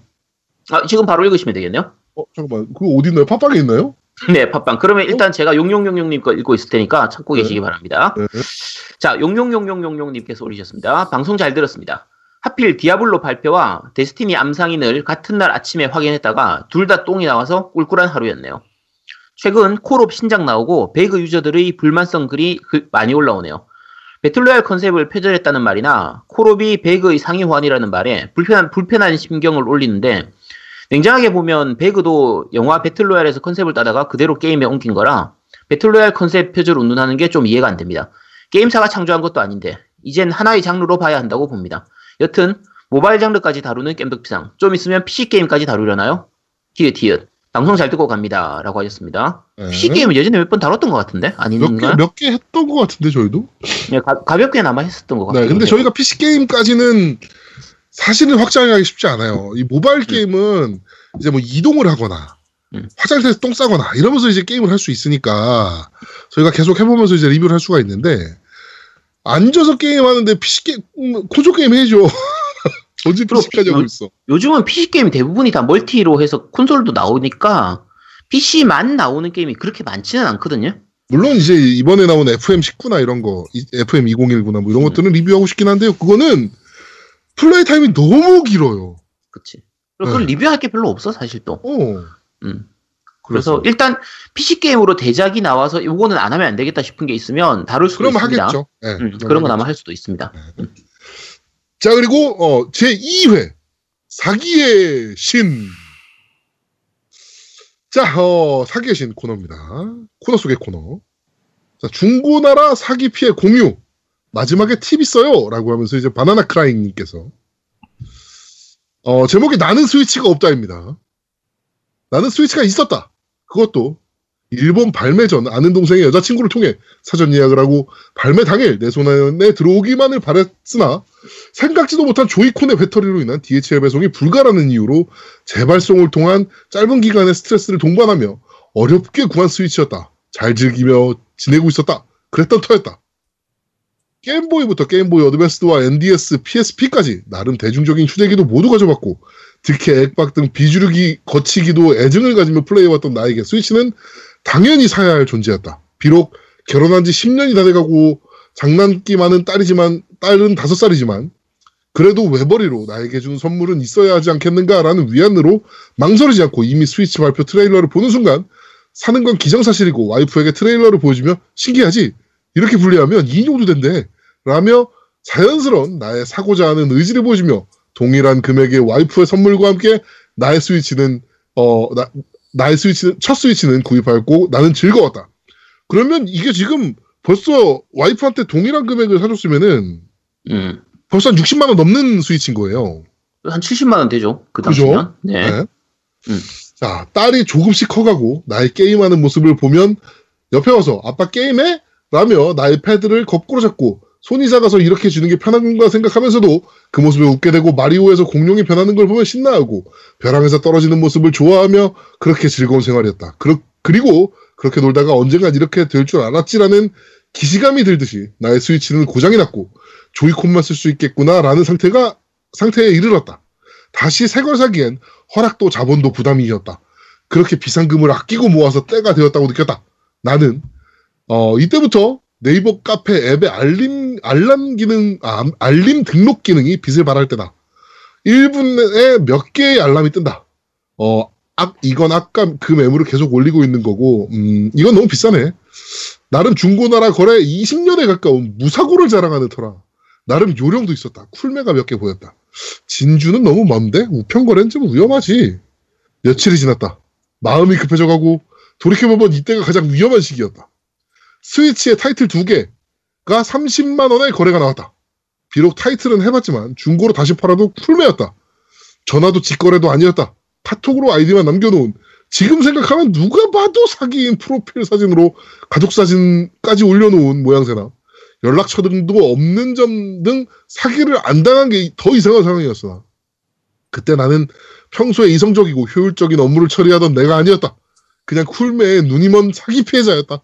아, 지금 바로 읽으시면 되겠네요? 어, 잠깐만. 그거 어디 있나요? 팟빵에 있나요? 네, 팟빵. 그러면 일단 제가 용용용용님 거 읽고 있을 테니까 찾고 네. 계시기 바랍니다. 네. 자, 용용용용용용님께서 올리셨습니다. 방송 잘 들었습니다. 하필 디아블로 발표와 데스티니 암상인을 같은 날 아침에 확인했다가 둘 다 똥이 나와서 꿀꿀한 하루였네요. 최근 콜옵 신작 나오고 배그 유저들의 불만성 글이 그- 많이 올라오네요. 배틀로얄 컨셉을 표절했다는 말이나 콜옵이 배그의 상위 호환이라는 말에 불편한, 불편한 심경을 올리는데 냉정하게 보면 배그도 영화 배틀로얄에서 컨셉을 따다가 그대로 게임에 옮긴 거라 배틀로얄 컨셉 표절 운운하는 게 좀 이해가 안 됩니다. 게임사가 창조한 것도 아닌데 이젠 하나의 장르로 봐야 한다고 봅니다. 여튼 모바일 장르까지 다루는 겜덕비상 좀 있으면 PC 게임까지 다루려나요? 티읕 방송 잘 듣고 갑니다 라고 하셨습니다. 네. PC 게임은 예전에 몇 번 다뤘던 것 같은데 몇 개, 아닌가? 몇개 했던 것 같은데, 저희도? 네, 가, 가볍게나마 했었던 것 같아요. 네, 근데 저희가 PC게임까지는 사실은 확장하기 쉽지 않아요. 이 모바일 게임은 이제 뭐 이동을 하거나, 음. 화장실에서 똥 싸거나, 이러면서 이제 게임을 할 수 있으니까, 저희가 계속 해보면서 이제 리뷰를 할 수가 있는데, 앉아서 게임하는데 PC게임, 음, 콘솔 게임 해줘. (laughs) 언제 PC까지 하고 요- 있어. 요즘은 PC 게임이 대부분이 다 멀티로 해서 콘솔도 나오니까 PC만 나오는 게임이 그렇게 많지는 않거든요. 물론 이제 이번에 나온 FM19나 이런 거, FM2019나 뭐 이런 음. 것들은 리뷰하고 싶긴 한데요. 그거는 플레이 타임이 너무 길어요. 그치. 그리고 그걸 네. 리뷰할 게 별로 없어, 사실 또. 어. 음. 그래서 일단 PC 게임으로 대작이 나와서 이거는 안 하면 안 되겠다 싶은 게 있으면 다룰 수도 그러면 있습니다. 하겠죠. 네, 음, 그런 건. 아마 할 수도 있습니다. 자, 그리고, 어, 제 2회. 사기의 신. 자, 어, 사기의 신 코너입니다. 코너 속의 코너. 자, 중고나라 사기 피해 공유. 마지막에 팁 있어요. 라고 하면서 이제 바나나 크라잉님께서. 어, 제목이 나는 스위치가 없다입니다. 나는 스위치가 있었다. 그것도 일본 발매 전 아는 동생의 여자친구를 통해 사전 예약을 하고 발매 당일 내 손안에 들어오기만을 바랬으나 생각지도 못한 조이콘의 배터리로 인한 DHL 배송이 불가라는 이유로 재발송을 통한 짧은 기간의 스트레스를 동반하며 어렵게 구한 스위치였다. 잘 즐기며 지내고 있었다. 그랬던 터였다. 게임보이부터 게임보이 어드밴스드와 NDS, PSP까지 나름 대중적인 휴대기도 모두 가져봤고 특히 액박 등 비주류기 거치기도 애증을 가지며 플레이해왔던 나에게 스위치는 당연히 사야 할 존재였다. 비록 결혼한 지 10년이 다 돼가고 장난기 많은 딸이지만 딸은 5살이지만 그래도 외벌이로 나에게 준 선물은 있어야 하지 않겠는가라는 위안으로 망설이지 않고 이미 스위치 발표 트레일러를 보는 순간 사는 건 기정사실이고 와이프에게 트레일러를 보여주며 신기하지 이렇게 분리하면 2인용도 된대 라며 자연스러운 나의 사고자 하는 의지를 보여주며 동일한 금액의 와이프의 선물과 함께 나의 스위치는 어 나, 나의 스위치는 첫 스위치는 구입하였고 나는 즐거웠다. 그러면 이게 지금 벌써 와이프한테 동일한 금액을 사줬으면은 음. 벌써 한 60만 원 넘는 스위치인 거예요. 한 70만 원 되죠. 그? 당시면. 네. 네. 음. 자, 딸이 조금씩 커가고 나의 게임하는 모습을 보면 옆에 와서 아빠 게임해? 라며 나의 패드를 거꾸로 잡고 손이 작아서 이렇게 주는 게 편한가 생각하면서도 그 모습에 웃게 되고 마리오에서 공룡이 변하는 걸 보면 신나하고 벼랑에서 떨어지는 모습을 좋아하며 그렇게 즐거운 생활이었다. 그러, 그리고 그렇게 놀다가 언젠간 이렇게 될 줄 알았지라는 기시감이 들듯이 나의 스위치는 고장이 났고 조이콘만 쓸 수 있겠구나라는 상태가 상태에 이르렀다. 다시 새 걸 사기엔 허락도 자본도 부담이었다. 그렇게 비상금을 아끼고 모아서 때가 되었다고 느꼈다. 나는 어, 이때부터 네이버 카페 앱의 알림 알람 기능 아, 알림 등록 기능이 빛을 발할 때다. 1분에 몇 개의 알람이 뜬다. 어, 아, 이건 아까 그 매물을 계속 올리고 있는 거고, 음, 이건 너무 비싸네. 나름 중고나라 거래 20년에 가까운 무사고를 자랑하는 터라. 나름 요령도 있었다. 쿨매가 몇 개 보였다. 진주는 너무 먼데 우편거래는 좀 위험하지. 며칠이 지났다. 마음이 급해져가고 돌이켜보면 이때가 가장 위험한 시기였다. 스위치의 타이틀 두 개가 30만 원에 거래가 나왔다. 비록 타이틀은 해봤지만 중고로 다시 팔아도 쿨매였다. 전화도 직거래도 아니었다. 카톡으로 아이디만 남겨놓은 지금 생각하면 누가 봐도 사기인 프로필 사진으로 가족 사진까지 올려놓은 모양새나 연락처 등도 없는 점 등 사기를 안 당한 게 더 이상한 상황이었어. 그때 나는 평소에 이성적이고 효율적인 업무를 처리하던 내가 아니었다. 그냥 쿨매의 눈이 먼 사기 피해자였다.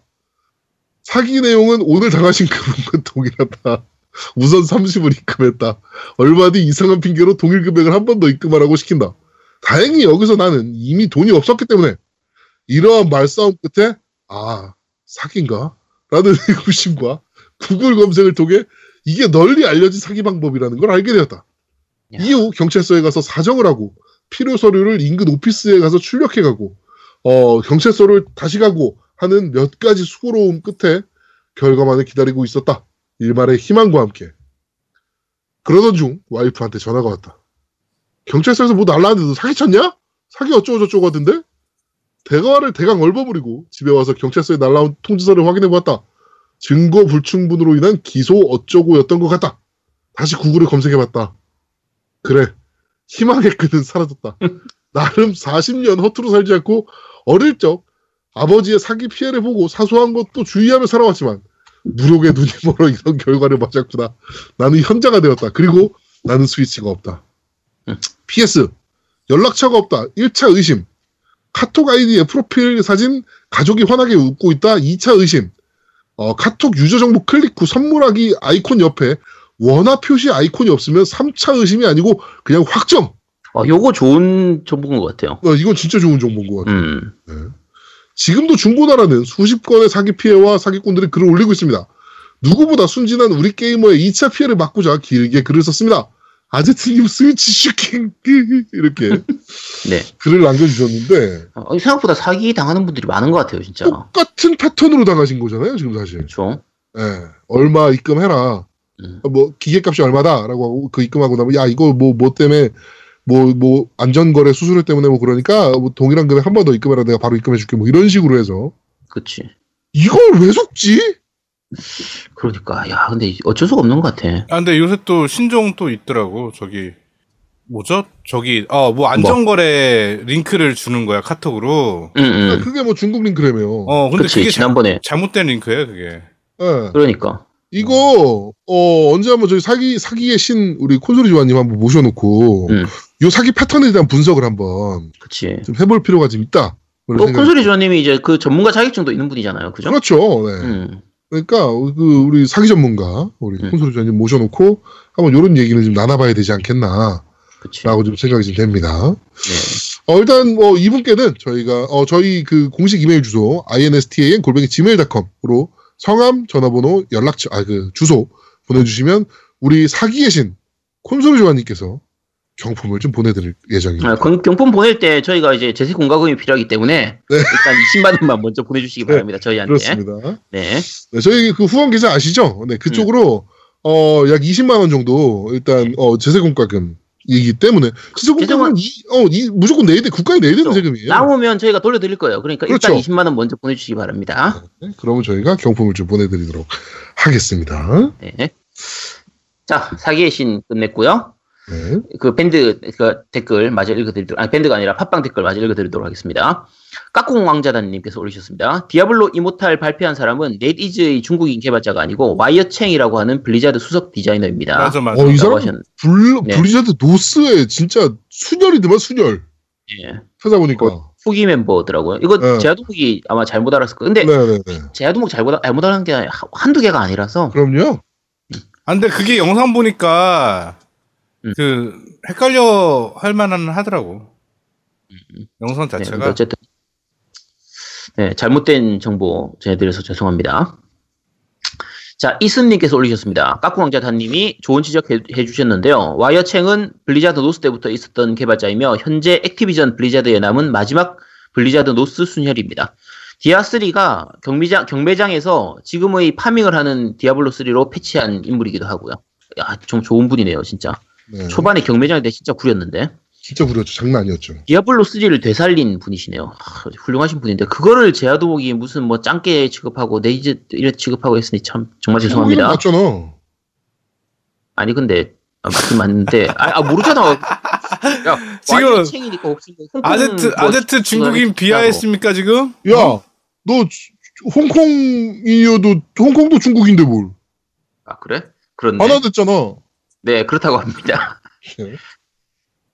사기 내용은 오늘 당하신 그분과 동일하다. (laughs) 우선 30을 입금했다. 얼마 뒤 이상한 핑계로 동일 금액을 한 번 더 입금하라고 시킨다. 다행히 여기서 나는 이미 돈이 없었기 때문에 이러한 말싸움 끝에 아 사기인가? 라는 (laughs) 의구심과 구글 검색을 통해 이게 널리 알려진 사기 방법이라는 걸 알게 되었다. 야. 이후 경찰서에 가서 사정을 하고 필요 서류를 인근 오피스에 가서 출력해 가고 어, 경찰서를 다시 가고 하는 몇 가지 수고로움 끝에 결과만을 기다리고 있었다. 일말의 희망과 함께. 그러던 중 와이프한테 전화가 왔다. 경찰서에서 뭐 날라왔는데 너 사기쳤냐? 사기 어쩌고 저쩌고 하던데? 대화를 대강 얼버무리고 집에 와서 경찰서에 날라온 통지서를 확인해 보았다. 증거 불충분으로 인한 기소 어쩌고였던 것 같다. 다시 구글을 검색해 봤다. 그래. 희망의 끈은 사라졌다. 나름 40년 허투루 살지 않고 어릴 적 아버지의 사기 피해를 보고 사소한 것도 주의하며 살아왔지만 무력의 눈이 (laughs) 멀어 이런 결과를 맞았구나. 나는 현자가 되었다. 그리고 나는 스위치가 없다. PS 연락처가 없다. 1차 의심. 카톡 아이디의 프로필 사진 가족이 환하게 웃고 있다. 2차 의심. 어, 카톡 유저 정보 클릭 후 선물하기 아이콘 옆에 원화 표시 아이콘이 없으면 3차 의심이 아니고 그냥 확정. 어, 요거 좋은 정보인 것 같아요. 어, 이건 진짜 좋은 정보인 것 같아요. 음. 지금도 중고나라는 수십 건의 사기 피해와 사기꾼들이 글을 올리고 있습니다. 누구보다 순진한 우리 게이머의 2차 피해를 막고자 길게 글을 썼습니다. 아제트님 스위치 슈킹 (laughs) 이렇게 네. 글을 남겨주셨는데 어, 생각보다 사기 당하는 분들이 많은 것 같아요, 진짜. 똑같은 패턴으로 당하신 거잖아요 지금 사실. 그렇죠. 예, 얼마 입금해라. 음. 뭐 기계값이 얼마다라고 하고 그 입금하고 나면 야 이거 뭐뭐 때문에 뭐 뭐 안전거래 수수료 때문에 뭐 그러니까 뭐 동일한 금액 한 번 더 입금해라 내가 바로 입금해줄게 뭐 이런 식으로 해서 그치. 이걸 왜 속지? 그러니까 야, 근데 어쩔 수가 없는 것 같아. 아 근데 요새 또 신종 또 있더라고 저기 뭐죠? 저기 어 뭐 안전거래 링크를 주는 거야 카톡으로. 응, 응. 그게 뭐 중국 링크라며. 어 근데 그렇지. 그게 지난번에. 잘, 못된 링크예요 그게. 예. 그러니까. 이거 어 언제 한번 저희 사기 사기의 신 우리 콘솔이 조아님 한번 모셔놓고 응. 요 사기 패턴에 대한 분석을 한번 그치. 좀 해볼 필요가 좀 있다. 뭐, 생각이- 콘솔이 조아님이 이제 그 전문가 자격증도 있는 분이잖아요. 그죠? 그렇죠. 네. 음. 그러니까 그 우리 사기 전문가 우리 음. 콘솔이 조아님 모셔놓고 한번 이런 얘기는 좀 나눠봐야 되지 않겠나라고 그치. 좀 생각이 좀 됩니다. 네. 어, 일단 뭐 이분께는 저희가 어, 저희 그 공식 이메일 주소 instan 골뱅이 gmail.com으로 성함, 전화번호, 연락처, 아 그 주소 보내주시면 우리 사기의 신 콘솔 조아님께서 경품을 좀 보내드릴 예정입니다. 아, 경- 경품 보낼 때 저희가 이제 제세 공과금이 필요하기 때문에 네. 일단 20만 원만 먼저 보내주시기 바랍니다. 저희한테. 그렇습니다. 네. 네, 저희 그 후원 계좌 아시죠? 네, 그쪽으로 어, 약 20만 원 정도 일단 어, 재세공과금 이기 때문에 재세공과금은 이, 어, 이, 무조건 내야 돼 국가에 내야 되는 그렇죠. 세금이에요. 나오면 저희가 돌려드릴 거예요. 그러니까 그렇죠. 일단 20만 원 먼저 보내주시기 바랍니다. 네, 그러면 저희가 경품을 좀 보내드리도록 하겠습니다. 네. 자, 사기의 신 끝냈고요. 네. 그 밴드 그 댓글 마저 읽어드리도록 아니 밴드가 아니라 팟빵 댓글 마저 읽어드리도록 하겠습니다. 까꿍 왕자단님께서 올리셨습니다. 디아블로 이모탈 발표한 사람은 넷이즈의 중국인 개발자가 아니고 와이어챙이라고 하는 블리자드 수석 디자이너입니다. 맞아 맞아. 어, 이 사람 하셨- 블, 네. 블리자드 노스의 진짜 순혈이더만 순혈. 예. 찾아보니까. 후기 멤버더라고요. 이거 네. 제아도목이 아마 잘못 알았을 거예요. 근데 네네네. 제아도목 잘못, 잘못 알은 게 한- 한두 개가 아니라서 그럼요. 아, 근데 그게 영상 보니까 음. 그 헷갈려 할 만은 하더라고. 영상 네, 자체가. 어쨌든 네, 잘못된 정보 전해드려서 죄송합니다. 자, 이슨님께서 올리셨습니다. 까꿍왕자단님이 좋은 지적해 주셨는데요. 와이어챙은 블리자드 노스 때부터 있었던 개발자이며 현재 액티비전 블리자드에 남은 마지막 블리자드 노스 순혈입니다. 디아3가 경매장, 경매장에서 지금의 파밍을 하는 디아블로3로 패치한 인물이기도 하고요. 야, 좀 좋은 분이네요, 진짜. 네. 초반에 경매장 때 진짜 구렸는데. 진짜 구렸죠. 장난 아니었죠. 디아블로 3를 되살린 분이시네요. 하, 훌륭하신 분인데 그거를 제아도목이 무슨 뭐 짱깨 취급하고 넷이즈 이래 취급하고 했으니 참 정말 죄송합니다. 맞잖아. 아니 근데 아, 맞긴 맞는데 아, 아, 모르잖아. 야, 지금 챙이니까 혹시 뭐 아제트 뭐 아제트 중국인 비하했습니까 지금? 야, 너 주- 홍콩이어도 홍콩도 중국인데 뭘? 아 그래? 그렇네. 하나 됐잖아. 네 그렇다고 합니다. 네.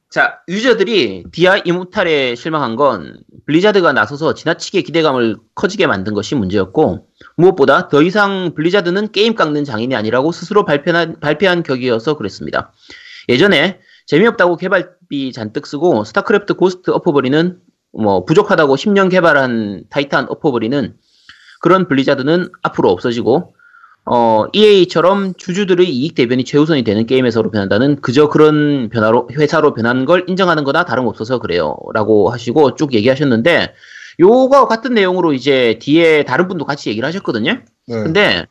자 유저들이 디아 이모탈에 실망한 건 블리자드가 나서서 지나치게 기대감을 커지게 만든 것이 문제였고 무엇보다 더 이상 블리자드는 게임 깎는 장인이 아니라고 스스로 발표한, 발표한 격이어서 그랬습니다. 예전에 재미없다고 개발비 잔뜩 쓰고 스타크래프트 고스트 엎어버리는 뭐 부족하다고 10년 개발한 타이탄 엎어버리는 그런 블리자드는 앞으로 없어지고 어, EA처럼 주주들의 이익 대변이 최우선이 되는 게임 회사로 변한다는 그저 그런 변화로 회사로 변한 걸 인정하는 거나 다름없어서 그래요. 라고 하시고 쭉 얘기하셨는데 요거 같은 내용으로 이제 뒤에 다른 분도 같이 얘기를 하셨거든요. 네. 근데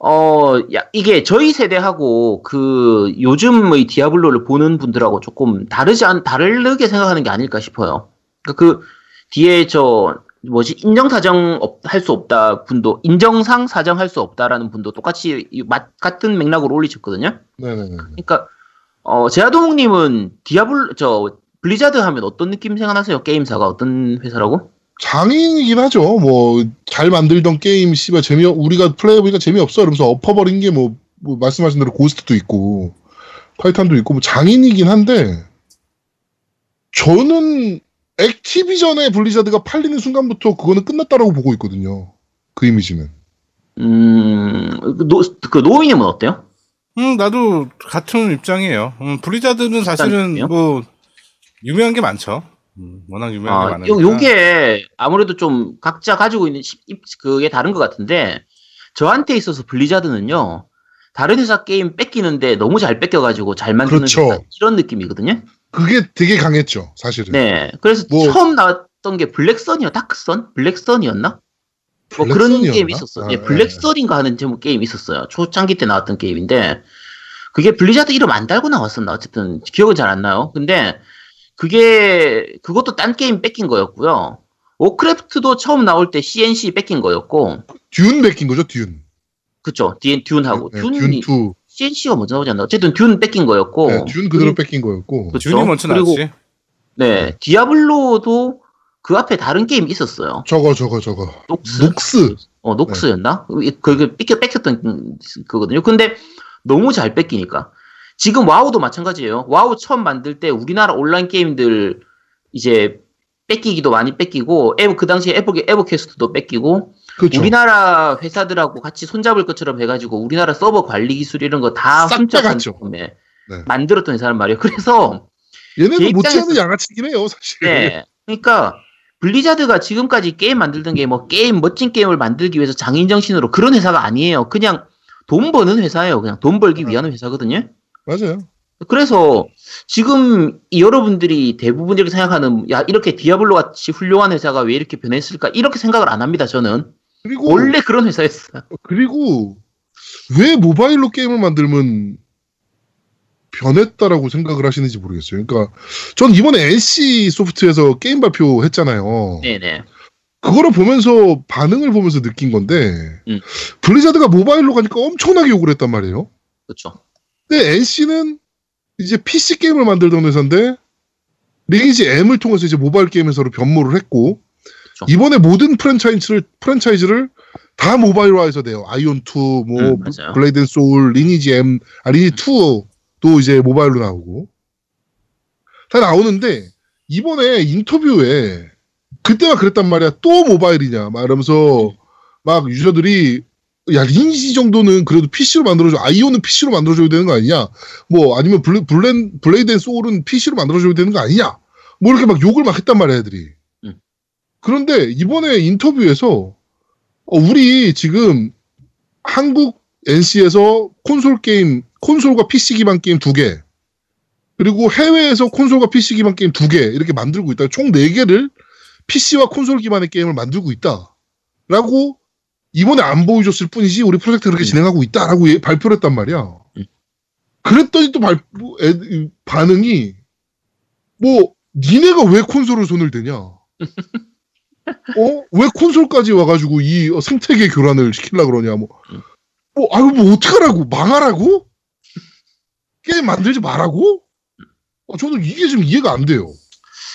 어, 야, 이게 저희 세대하고 그 요즘의 디아블로를 보는 분들하고 조금 다르지 않, 다르게 생각하는 게 아닐까 싶어요. 그러니까 그 뒤에 저 뭐지 인정상 사정 할 수 없다 분도 인정상 사정 할 수 없다라는 분도 똑같이 이 맛- 같은 맥락으로 올리셨거든요. 네네네. 그러니까 어 제아도목님은 디아블 저 블리자드 하면 어떤 느낌 생각나세요? 게임사가 어떤 회사라고? 장인이긴 하죠. 뭐 잘 만들던 게임 씨발 재미 우리가 플레이해보니까 재미없어 이러면서 엎어버린 게 뭐 뭐 말씀하신 대로 고스트도 있고 타이탄도 있고 뭐 장인이긴 한데 저는 액티비전의 블리자드가 팔리는 순간부터 그거는 끝났다라고 보고 있거든요. 그 이미지는. 음 그 노, 그 노움님은 어때요? 음 나도 같은 입장이에요. 음, 블리자드는 사실은? 뭐 유명한 게 많죠. 음, 워낙 유명한 게 아, 많으니까. 요, 요게 아무래도 좀 각자 가지고 있는 시- 입- 그게 다른 것 같은데 저한테 있어서 블리자드는요 다른 회사 게임 베끼는데 너무 잘 베껴가지고 잘 만드는 그렇죠. 회사 이런 느낌이거든요. 그게 되게 강했죠, 사실은. 네, 그래서 뭐- 처음 나왔던 게 블랙쏜이요, 다크쏜, 블랙쏜이었나? 뭐 그런 블랙쏜이었나? 게임 있었어. 아, 예, 예. 블랙쏜인가 하는 제목 게임 있었어요. 초창기 때 나왔던 게임인데 그게 블리자드 이름 안 달고 나왔었나? 어쨌든 기억은 잘 안 나요. 근데 그게 그것도 딴 게임 베낀 거였고요. 워크래프트도 처음 나올 때 CNC 베낀 거였고, 듄 베낀 거죠, 듄. 그쵸? 듀, 듄하고 네, 듄이 듄 2. CNC가 먼저 나오지 않나? 어쨌든 듄 베낀 거였고. 네, 듄 그대로 베낀 거였고. 그쵸? 듄이 먼저 그리고 나왔지. 네, 디아블로도 그 앞에 다른 게임 있었어요. 저거 저거 저거. 녹스. 녹스. 어, 녹스였나? 그게 베껴 베꼈던 그거든요. 근데 너무 잘 베끼니까. 지금 와우도 마찬가지예요. 와우 처음 만들 때 우리나라 온라인 게임들 이제 베끼기도 많이 베끼고 에버 그 당시에 에버 에버퀘스트도 베끼고 그렇죠. 우리나라 회사들하고 같이 손잡을 것처럼 해가지고 우리나라 서버 관리 기술 이런 거 다 싹 훔쳐간. 다음에 네. 만들었던 회사란 말이에요. 그래서 얘네도 제 못지않은 양아치긴 해요, 사실. 네. 그러니까 블리자드가 지금까지 게임 만들던 게 뭐 게임 멋진 게임을 만들기 위해서 장인 정신으로 그런 회사가 아니에요. 그냥 돈 버는 회사예요. 그냥 돈 벌기 위한 회사거든요. 맞아요. 그래서 지금 이 여러분들이 대부분 이렇게 생각하는 야 이렇게 디아블로 같이 훌륭한 회사가 왜 이렇게 변했을까 이렇게 생각을 안 합니다. 저는 그리고 원래 그런 회사였어요. 그리고 왜 모바일로 게임을 만들면 변했다라고 생각을 하시는지 모르겠어요. 그러니까 전 이번에 NC 소프트에서 게임 발표했잖아요. 네네. 그거를 보면서 반응을 보면서 느낀 건데 음. 블리자드가 모바일로 가니까 엄청나게 욕을 했단 말이에요. 그렇죠. 근데 NC는 이제 PC 게임을 만들던 회사인데 리니지 M을 통해서 이제 모바일 게임 회사로 변모를 했고 그쵸. 이번에 모든 프랜차이즈를 프랜차이즈를 다 모바일화해서 돼요. 아이온 2, 뭐 음. 블레이드 앤 소울, 리니지 M, 아 리니지 2도 이제 모바일로 나오고 다 나오는데 이번에 인터뷰에 그때가 그랬단 말이야. 또 모바일이냐 막 이러면서 막 유저들이 야 리니지 정도는 그래도 PC로 만들어줘 아이온은 PC로 만들어줘야 되는 거 아니냐 뭐 아니면 블레, 블렌, 블레이드 앤 소울은 PC로 만들어줘야 되는 거 아니냐 뭐 이렇게 막 욕을 막 했단 말이야 애들이 음. 그런데 이번에 인터뷰에서 어, 우리 지금 한국 NC에서 콘솔 게임 콘솔과 PC 기반 게임 두 개 그리고 해외에서 콘솔과 PC 기반 게임 두 개 이렇게 만들고 있다 총 네 개를 PC와 콘솔 기반의 게임을 만들고 있다 라고 이번에 안 보여줬을 뿐이지 우리 프로젝트 그렇게 음. 진행하고 있다라고 예- 발표를 했단 말이야. 음. 그랬더니 또 발, 뭐 반응이 뭐 니네가 왜 콘솔을 손을 대냐? (laughs) 어? 왜 콘솔까지 와가지고 이 어, 생태계 교란을 시키려 그러냐? 뭐, 음. 뭐 아유 뭐 어떡하라고 망하라고? 게임 만들지 말라고? 어, 저는 이게 좀 이해가 안 돼요.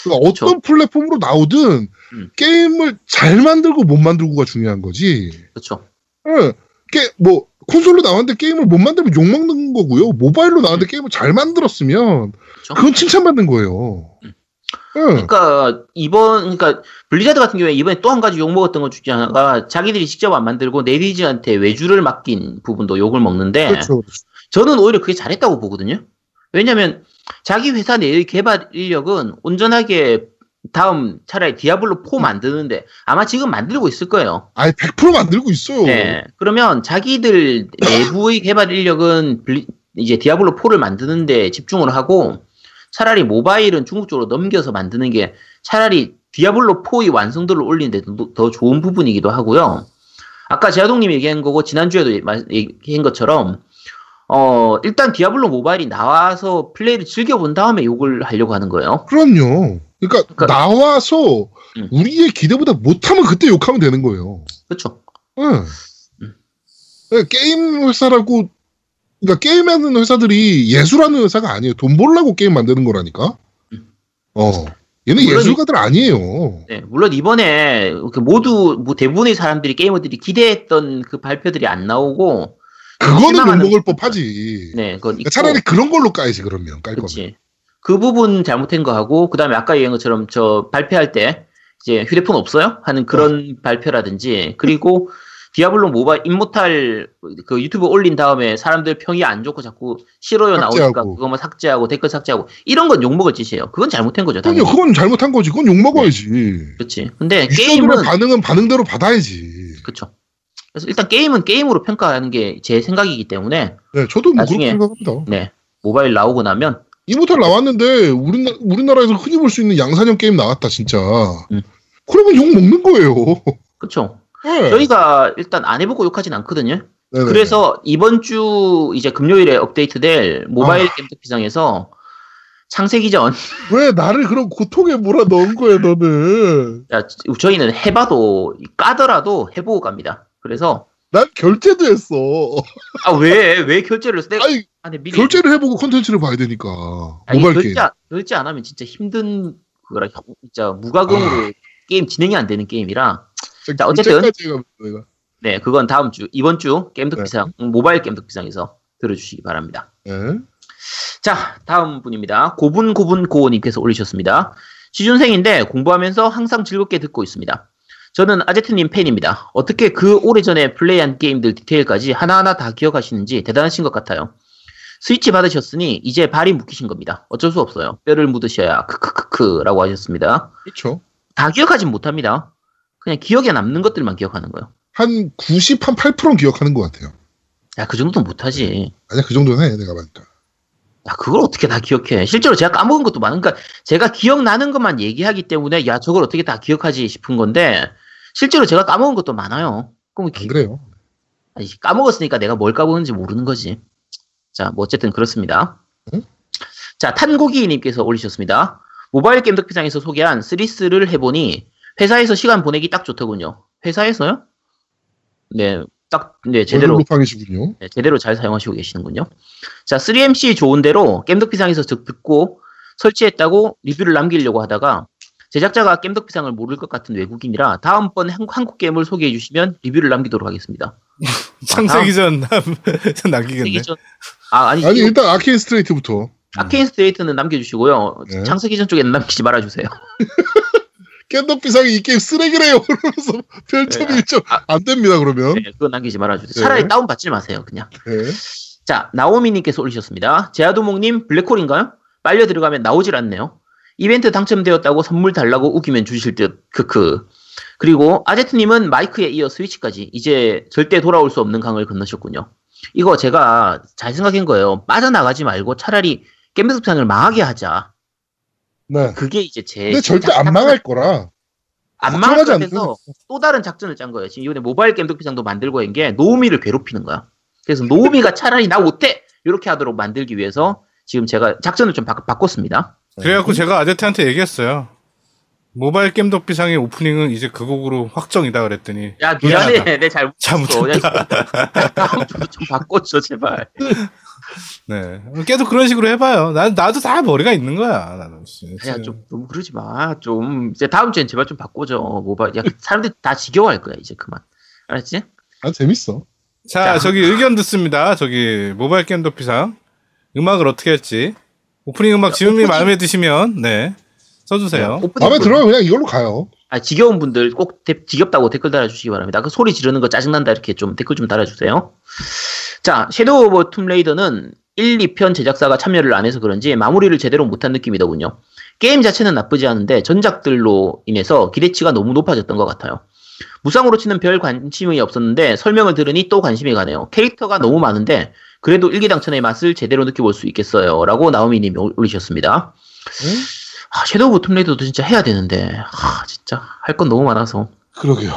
그러니까 어떤 플랫폼으로 나오든 음. 게임을 잘 만들고 못 만들고가 중요한 거지. 그렇죠. 예, 게, 뭐, 콘솔로 나왔는데 게임을 못 만들면 욕먹는 거고요. 모바일로 나왔는데 게임을 잘 만들었으면. 그건 칭찬받는 거예요. 예. 그러니까 이번 그러니까 블리자드 같은 경우에 이번에 또 한 가지 욕 먹었던 것 중에 하나가 자기들이 직접 안 만들고 넷이즈한테 외주를 맡긴 부분도 욕을 먹는데 그렇죠. 저는 오히려 그게 잘했다고 보거든요. 왜냐면 자기 회사 내의 개발 인력은 온전하게 다음 차라리 디아블로 4 만드는데 아마 지금 만들고 있을 거예요. 아예 100% 만들고 있어요. 네. 그러면 자기들 내부의 (laughs) 개발 인력은 블리- 이제 디아블로 4를 만드는데 집중을 하고 차라리 모바일은 중국 쪽으로 넘겨서 만드는 게 차라리 디아블로 4의 완성도를 올리는데 더, 더 좋은 부분이기도 하고요. 아까 제아동님이 얘기한 거고 지난주에도 말- 얘기한 것처럼 어 일단 디아블로 모바일이 나와서 플레이를 즐겨본 다음에 욕을 하려고 하는 거예요. 그럼요. 그러니까, 그러니까- 나와서 음. 우리의 기대보다 못하면 그때 욕하면 되는 거예요. 그렇죠. 예. 음. 예, 게임 회사라고, 그러니까 게임하는 회사들이 예술하는 회사가 아니에요. 돈 벌려고 게임 만드는 거라니까. 음. 어. 얘는 예술가들 아니에요. 네, 물론 이번에 그 모두 뭐 대부분의 사람들이 게이머들이 기대했던 그 발표들이 안 나오고 그거는 실망하는 욕먹을 법하지. 네, 그러니까 차라리 그런 걸로 까야지 그러면 깔 거면. 그렇지. 그 부분 잘못한 거 하고 그다음에 아까 얘기한 것처럼 저 발표할 때 이제 휴대폰 없어요? 하는 그런 발표라든지 그리고 디아블로 모바일 임모탈 그 유튜브 올린 다음에 사람들 평이 안 좋고 자꾸 싫어요 나오니까 삭제하고. 그거만 삭제하고 댓글 삭제하고 이런 건 욕먹을 짓이에요. 그건 잘못한 거죠. 당연히. 그럼요, 그건 잘못한 거지. 그건 욕 먹어야지. 그렇지. 근데 게임은 반응은 반응대로 받아야지. 그렇죠. 그래서 일단 게임은 게임으로 평가하는 게 제 생각이기 때문에 네, 저도 뭐 나중에- 그렇게 생각합니다. 네 모바일 나오고 나면 이모탈 나왔는데 우리나, 우리나라에서 흔히 볼 수 있는 양산형 게임 나왔다 진짜. 음. 그러면 욕 먹는 거예요. 그렇죠. 네. 저희가 일단 안 해보고 욕하진 않거든요. 네네. 그래서 이번 주 이제 금요일에 업데이트될 모바일 아. 게임 특비상에서 창세기전 (laughs) 왜 나를 그런 고통에 몰아 넣은 거야 너는? 야, 저희는 해봐도 까더라도 해보고 갑니다. 그래서 난 결제도 했어. 아 왜 왜 결제를 했어? 내가 아니 아니 미리 결제를 해보고 컨텐츠를 봐야 되니까 아니, 모바일 결제 게임. 안- 결제 안 하면 진짜 힘든 그거라 형, 진짜 무과금으로 게임 진행이 안 되는 게임이라 자, 어쨌든. 네 그건 다음 주 이번 주 네. 겜덕비상 음, 모바일 겜덕비상에서 들어주시기 바랍니다. 예. 자 다음 분입니다. 고분고분 고님께서 올리셨습니다. 취준생인데 공부하면서 항상 즐겁게 듣고 있습니다. 저는 아제트님 팬입니다. 어떻게 그 오래전에 플레이한 게임들 디테일까지 하나하나 다 기억하시는지 대단하신 것 같아요. 스위치 받으셨으니 이제 발이 묶이신 겁니다. 어쩔 수 없어요. 뼈를 묻으셔야 크크크크라고 하셨습니다. 그렇죠. 다 기억하진 못합니다. 그냥 기억에 남는 것들만 기억하는 거예요. 한 90, 한 8%는 기억하는 것 같아요. 야, 그 정도는 못하지. 아니야 그 정도는 해 내가 보니까. 야, 그걸 어떻게 다 기억해. 실제로 제가 까먹은 것도 많은, 그러니까 제가 기억나는 것만 얘기하기 때문에, 야, 저걸 어떻게 다 기억하지 싶은 건데, 실제로 제가 까먹은 것도 많아요. 그럼 안 기- 그래요? 아니, 까먹었으니까 내가 뭘 까먹었는지 모르는 거지. 자, 뭐 어쨌든 그렇습니다. 응? 자, 탄고기님께서 올리셨습니다. 모바일 게임 덕비상에서 소개한 쓰리스를 해보니 회사에서 시간 보내기 딱 좋더군요. 회사에서요? 네, 딱, 네, 제대로, 루팡이시군요. 네, 제대로 잘 사용하시고 계시는군요. 자, 3MC 좋은 대로 겜덕비상에서 즉 듣고 설치했다고 리뷰를 남기려고 하다가 제작자가 겜덕비상을 모를 것 같은 외국인이라 다음번 한- 한국 게임을 소개해 주시면 리뷰를 남기도록 하겠습니다. (laughs) 창세기전 (laughs) 남기겠네. 전- 아, 아니, 아니 일단 아케인 스트레이트부터 아케인 스트레이트는 남겨주시고요. 네. 창세기전 쪽에는 남기지 말아주세요. (laughs) 깻덕비상이 이 게임 쓰레기래요. (laughs) 그러면서 별점이 네. 1점 안 됩니다 그러면. 네, 그거 남기지 말아주세요. 네. 차라리 다운 받지 마세요, 그냥. 네. 자, 나오미님께서 올리셨습니다. 제아도목님, 블랙홀인가요? 빨려 들어가면 나오질 않네요. 이벤트 당첨되었다고 선물 달라고 우기면 주실 듯, 크크. 그리고 아제트님은 마이크에 이어 스위치까지 이제 절대 돌아올 수 없는 강을 건너셨군요. 이거 제가 잘 생각한 거예요. 빠져나가지 말고 차라리 겜베스상을 망하게 하자. 네. 그게 이제 제. 근데 절대 안 망할 거라. 안 망할 같아서 또 다른 작전을 짠 거예요. 지금 이번에 모바일 게임 덕비상도 만들고 있는 게 노우미를 괴롭히는 거야. 그래서 노우미가 차라리 나 못해! 이렇게 하도록 만들기 위해서 지금 제가 작전을 좀 바, 바꿨습니다. 그래갖고 제가 아제트한테 얘기했어요. 모바일 게임 덕비상의 오프닝은 이제 그 곡으로 확정이다 그랬더니 야. 미안해. 내 잘못했어. 다음 주도 좀 바꿔줘, 제발. (laughs) 네. 계속 그런 식으로 해봐요. 난 나도 다 머리가 있는 거야. 나는. 야, 좀, 너무 그러지 마. 좀, 이제 다음 주엔 제발 좀 바꿔줘. 모바일. 야, (laughs) 사람들이 다 지겨워할 거야, 이제 그만. 알았지? 아 재밌어. 자, 자. 저기 의견 듣습니다. 저기 모바일 게임 덕비상 음악을 어떻게 할지 오프닝 음악 지음이 오프닝. 마음에 드시면 네 써주세요. 오프닝 마음에 볼- 들어요 그냥 이걸로 가요. 아, 지겨운 분들 꼭 대- 지겹다고 댓글 달아주시기 바랍니다. 그 소리 지르는 거 짜증난다 이렇게 좀 댓글 좀 달아주세요. 자, 섀도우 오브 툼레이더는 1, 2편 제작사가 참여를 안 해서 그런지 마무리를 제대로 못한 느낌이더군요. 게임 자체는 나쁘지 않은데 전작들로 인해서 기대치가 너무 높아졌던 것 같아요. 무쌍 오로치는 별 관심이 없었는데 설명을 들으니 또 관심이 가네요. 캐릭터가 너무 많은데 그래도 일기당천의 맛을 제대로 느껴볼 수 있겠어요. 라고 나오미님이 올리셨습니다. 응? 아, 섀도우 오브 툼레이더도 진짜 해야 되는데 아, 진짜 할 건 너무 많아서 그러게요.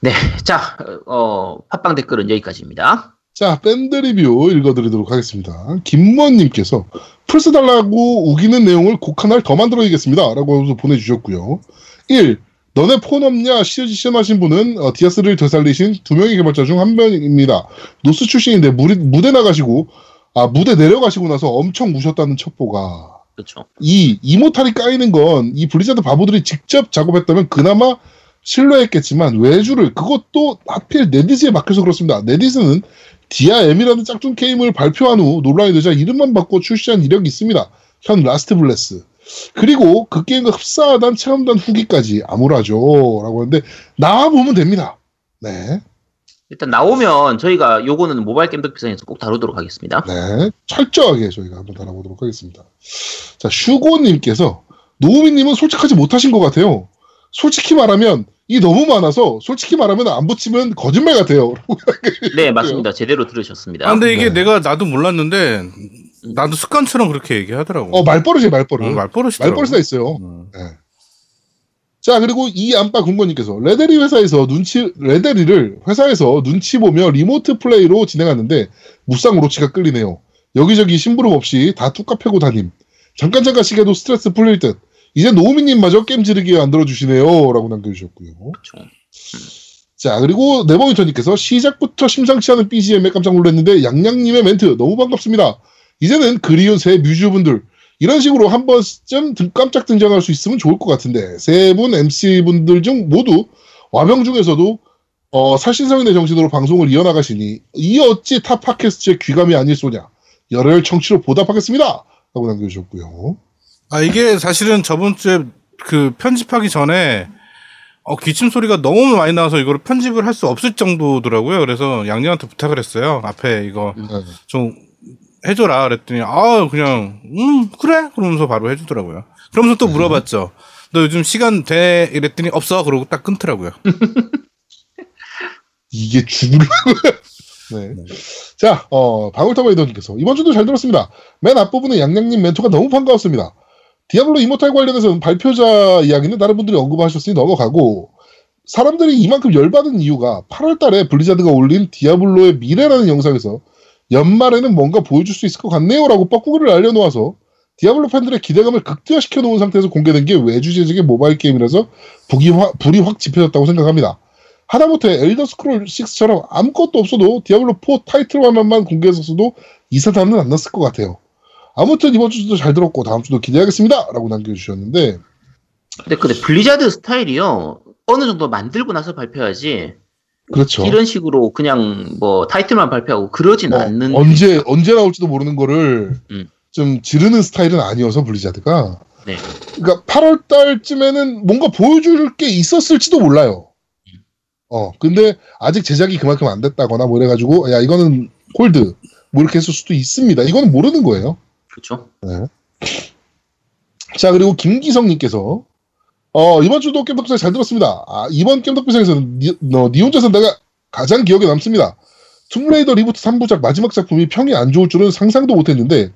네, 자, 어, 팟빵 댓글은 여기까지입니다. 자, 밴드 리뷰 읽어드리도록 하겠습니다. 김무원님께서 플스 달라고 우기는 내용을 곡 하나를 더 만들어야겠습니다. 라고 보내주셨고요. 1. 너네 폰 없냐? 시리즈 시험하신 분은 어, 디아3를 되살리신 두 명의 개발자 중 한 명입니다. 노스 출신인데 무리, 무대 나가시고 아 무대 내려가시고 나서 엄청 우셨다는 첩보가 그렇죠. 이 이모탈이 까이는 건 이 블리자드 바보들이 직접 작업했다면 그나마 신뢰했겠지만 외주를 그것도 하필 넷이즈에 맡겨서 그렇습니다. 넷이즈는 디아엠이라는 짝퉁 게임을 발표한 후 논란이 되자 이름만 바꿔 출시한 이력이 있습니다. 현 라스트 블레스. 그리고 그 게임과 흡사하단 체험단 후기까지 암울하죠. 라고 하는데 나와 보면 됩니다. 네. 일단 나오면 저희가 요거는 모바일 겜덕비상에서 꼭 다루도록 하겠습니다. 네, 철저하게 저희가 한번 달아보도록 하겠습니다. 자, 슈고님께서 노우미님은 솔직하지 못하신 것 같아요. 솔직히 말하면 이 너무 많아서 솔직히 말하면 안 붙이면 거짓말 같아요. (laughs) 네, 맞습니다. 제대로 들으셨습니다. 아, 근데 이게 네. 내가 나도 몰랐는데 나도 습관처럼 그렇게 얘기하더라고. 어 말버릇이 말버릇. 어. 말버릇이 다 있어요. 음. 자 그리고 이 안빠 군권님께서 레데리 회사에서 눈치 레데리를 회사에서 눈치 보며 remote play로 진행하는데 무쌍 오로치가 끌리네요. 여기저기 심부름 없이 다 뚝까 패고 다님. 잠깐 잠깐씩 해도 스트레스 풀릴 듯. 이제 노우미님마저 게임 지르기에 만들어 주시네요라고 남겨주셨고요. 그렇죠. 자, 그리고 네버윈터님께서 시작부터 심상치 않은 BGM에 깜짝 놀랐는데 양양님의 멘트 너무 반갑습니다. 이제는 그리운 세 뮤즈분들 이런 식으로 한 번쯤 등- 깜짝 등장할 수 있으면 좋을 것 같은데 세 분 MC분들 중 모두 와병 중에서도 어, 살신성인의 정신으로 방송을 이어나가시니 이 어찌 타 팟캐스트의 귀감이 아닐쏘냐 열혈 청취로 보답하겠습니다 하고 남겨주셨고요. 아 이게 사실은 저번 주에 그 편집하기 전에 어, 기침 소리가 너무 많이 나와서 이거를 편집을 할 수 없을 정도더라고요. 그래서 양양한테 부탁을 했어요. 앞에 이거 네. 좀 해줘라 그랬더니 아 그냥 음 그래 그러면서 바로 해주더라고요. 그러면서 또 물어봤죠. 너 요즘 시간 돼 이랬더니 없어 그러고 딱 끊더라고요. (laughs) 이게 죽으려고요. 네. 자, 어, 방울타바이더님께서 이번 주도 잘 들었습니다. 맨 앞부분에 양양님 멘트가 너무 반가웠습니다. 디아블로 이모탈 관련해서는 발표자 이야기는 다른 분들이 언급하셨으니 넘어가고 사람들이 이만큼 열받은 이유가 8월 달에 블리자드가 올린 디아블로의 미래라는 영상에서 연말에는 뭔가 보여줄 수 있을 것 같네요라고 뻐꾸기를 날려놓아서 디아블로 팬들의 기대감을 극대화시켜 놓은 상태에서 공개된 게 외주 제작의 모바일 게임이라서 북이 확- 불이 확 지펴졌다고 생각합니다. 하다못해 엘더 스크롤 6처럼 아무것도 없어도 디아블로 4 타이틀 화면만 공개했었어도 이 사단은 안 났을 것 같아요. 아무튼 이번 주도 잘 들었고 다음 주도 기대하겠습니다. 라고 남겨주셨는데 근데 근데 블리자드 스타일이요. 어느 정도 만들고 나서 발표하지. 그렇죠. 이런 식으로 그냥 뭐 타이틀만 발표하고 그러진 어, 않는. 언제 언제 나올지도 모르는 거를 음. 좀 지르는 스타일은 아니어서 블리자드가 네. 그러니까 8월 달쯤에는 뭔가 보여줄 게 있었을지도 몰라요. 어 근데 아직 제작이 그만큼 안 됐다거나 뭐 이래가지고 야 이거는 hold 뭐 이렇게 했을 수도 있습니다. 이거는 모르는 거예요. 그렇죠. 자 그리고 김기성님께서 어 이번 주도 겜덕비상 잘 들었습니다. 아, 이번 겜덕비상에서는 니, 어, 니 혼자 산다가 가장 기억에 남습니다. 툼레이더 reboot 3부작 마지막 작품이 평이 안 좋을 줄은 상상도 못했는데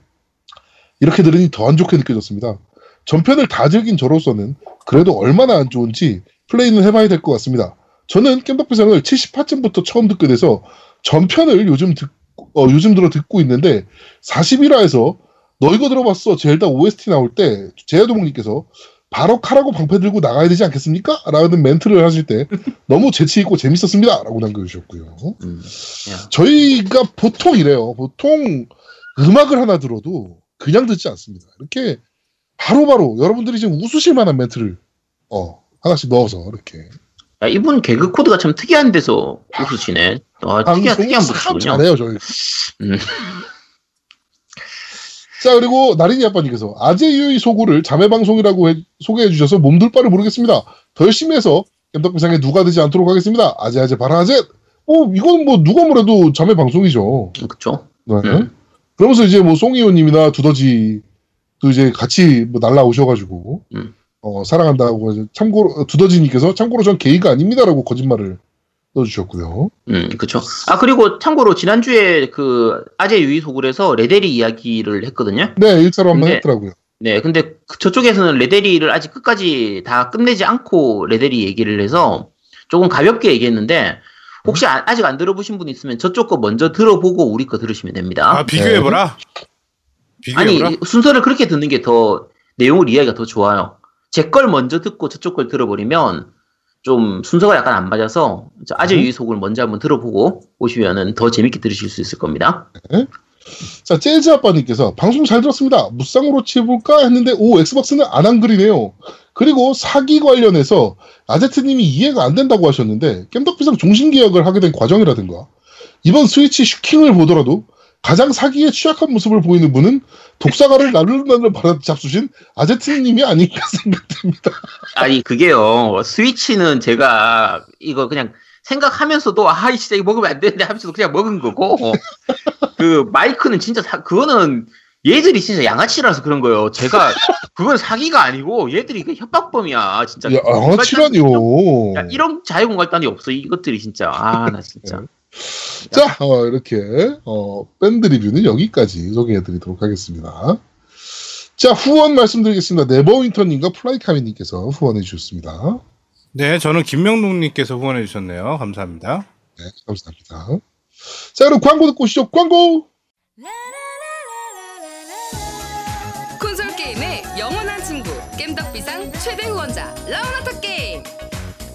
이렇게 들으니 더 안 좋게 느껴졌습니다. 전편을 다 즐긴 저로서는 그래도 얼마나 안 좋은지 플레이는 해봐야 될 것 같습니다. 저는 겜덕비상을 70화쯤부터 처음 듣게 돼서 전편을 요즘 듣, 어, 요즘 들어 듣고 있는데 41화에서 너 이거 들어봤어? 젤다 OST 나올 때 제야도목님께서 바로 칼하고 방패 들고 나가야 되지 않겠습니까? 라는 멘트를 하실 때 (laughs) 너무 재치 있고 재밌었습니다. 라고 남겨주셨고요. 음. 야. 저희가 보통 이래요. 보통 음악을 하나 들어도 그냥 듣지 않습니다. 이렇게 바로 바로 여러분들이 지금 웃으실 만한 멘트를 어, 하나씩 넣어서 이렇게 야, 이분 개그 코드가 참 특이한 데서 웃으시네. 아, 특이한, 특이한 참 분이군요. 잘해요, 저희. 음. (laughs) 자, 그리고 나린이 아빠님께서 아재유의 소구를 자매방송이라고 해- 소개해 주셔서 몸둘 바를 모르겠습니다. 더 열심히 해서 겜덕비상에 누가 되지 않도록 하겠습니다. 아재 아재 바라아재. 뭐, 이건 뭐 누가 뭐래도 자매방송이죠. 그렇죠. 네. 음. 그러면서 이제 뭐 송이호님이나 두더지도 이제 같이 뭐 날라오셔가지고 음. 어, 사랑한다고 참고로 두더지님께서 참고로 전 게이가 아닙니다라고 거짓말을 넣어주셨고요. 음, 그쵸. 아, 그리고 참고로 지난주에 그 아재 유의 소굴에서 레데리 이야기를 했거든요. 네, 1차로 한번 했더라고요. 네, 근데 그- 저쪽에서는 레데리를 아직 끝까지 다 끝내지 않고 레데리 얘기를 해서 조금 가볍게 얘기했는데 혹시 아, 아직 안 들어보신 분 있으면 저쪽 거 먼저 들어보고 우리 거 들으시면 됩니다. 아 비교해보라. 아니 비교해보라. 순서를 그렇게 듣는 게 더 내용을 이해하기가 더 좋아요. 제 걸 먼저 듣고 저쪽 걸 들어버리면 좀 순서가 약간 안 맞아서 저 아재 유의속을 먼저 한번 들어보고 오시면은 더 재밌게 들으실 수 있을 겁니다. 자, 재즈 아빠님께서 방송 잘 들었습니다. 무쌍으로 치볼까 했는데 오 엑스박스는 안 한 글이네요. 그리고 사기 관련해서 아제트님이 이해가 안 된다고 하셨는데 겜덕비상 종신 계약을 하게 된 과정이라든가 이번 스위치 슈킹을 보더라도 가장 사기에 취약한 모습을 보이는 분은 독사가를 (laughs) 나르나르 바라 잡수신 아제트님이 아닐까 (laughs) 생각됩니다. 아니 그게요 스위치는 제가 이거 그냥 생각하면서도 아 진짜 이거 먹으면 안 되는데 하면서도 그냥 먹은 거고 그 마이크는 진짜 사- 그거는 얘들이 진짜 양아치라서 그런 거예요. 제가 그건 사기가 아니고 얘들이 그 협박범이야 진짜. 야, 이런 자유공갈단이 없어 이것들이 진짜 아 나 진짜 자, 어, 이렇게 어, 밴드 리뷰는 여기까지 소개해드리도록 하겠습니다. 자, 후원 말씀드리겠습니다. 네버윈터님과 플라이카미님께서 후원해 주셨습니다. 네, 저는 김명록님께서 후원해 주셨네요. 감사합니다. 네, 감사합니다. 자, 그럼 광고 듣고 오시죠. 광고! 콘솔 게임의 영원한 친구 겜덕비상 최대 후원자 라운하터 게임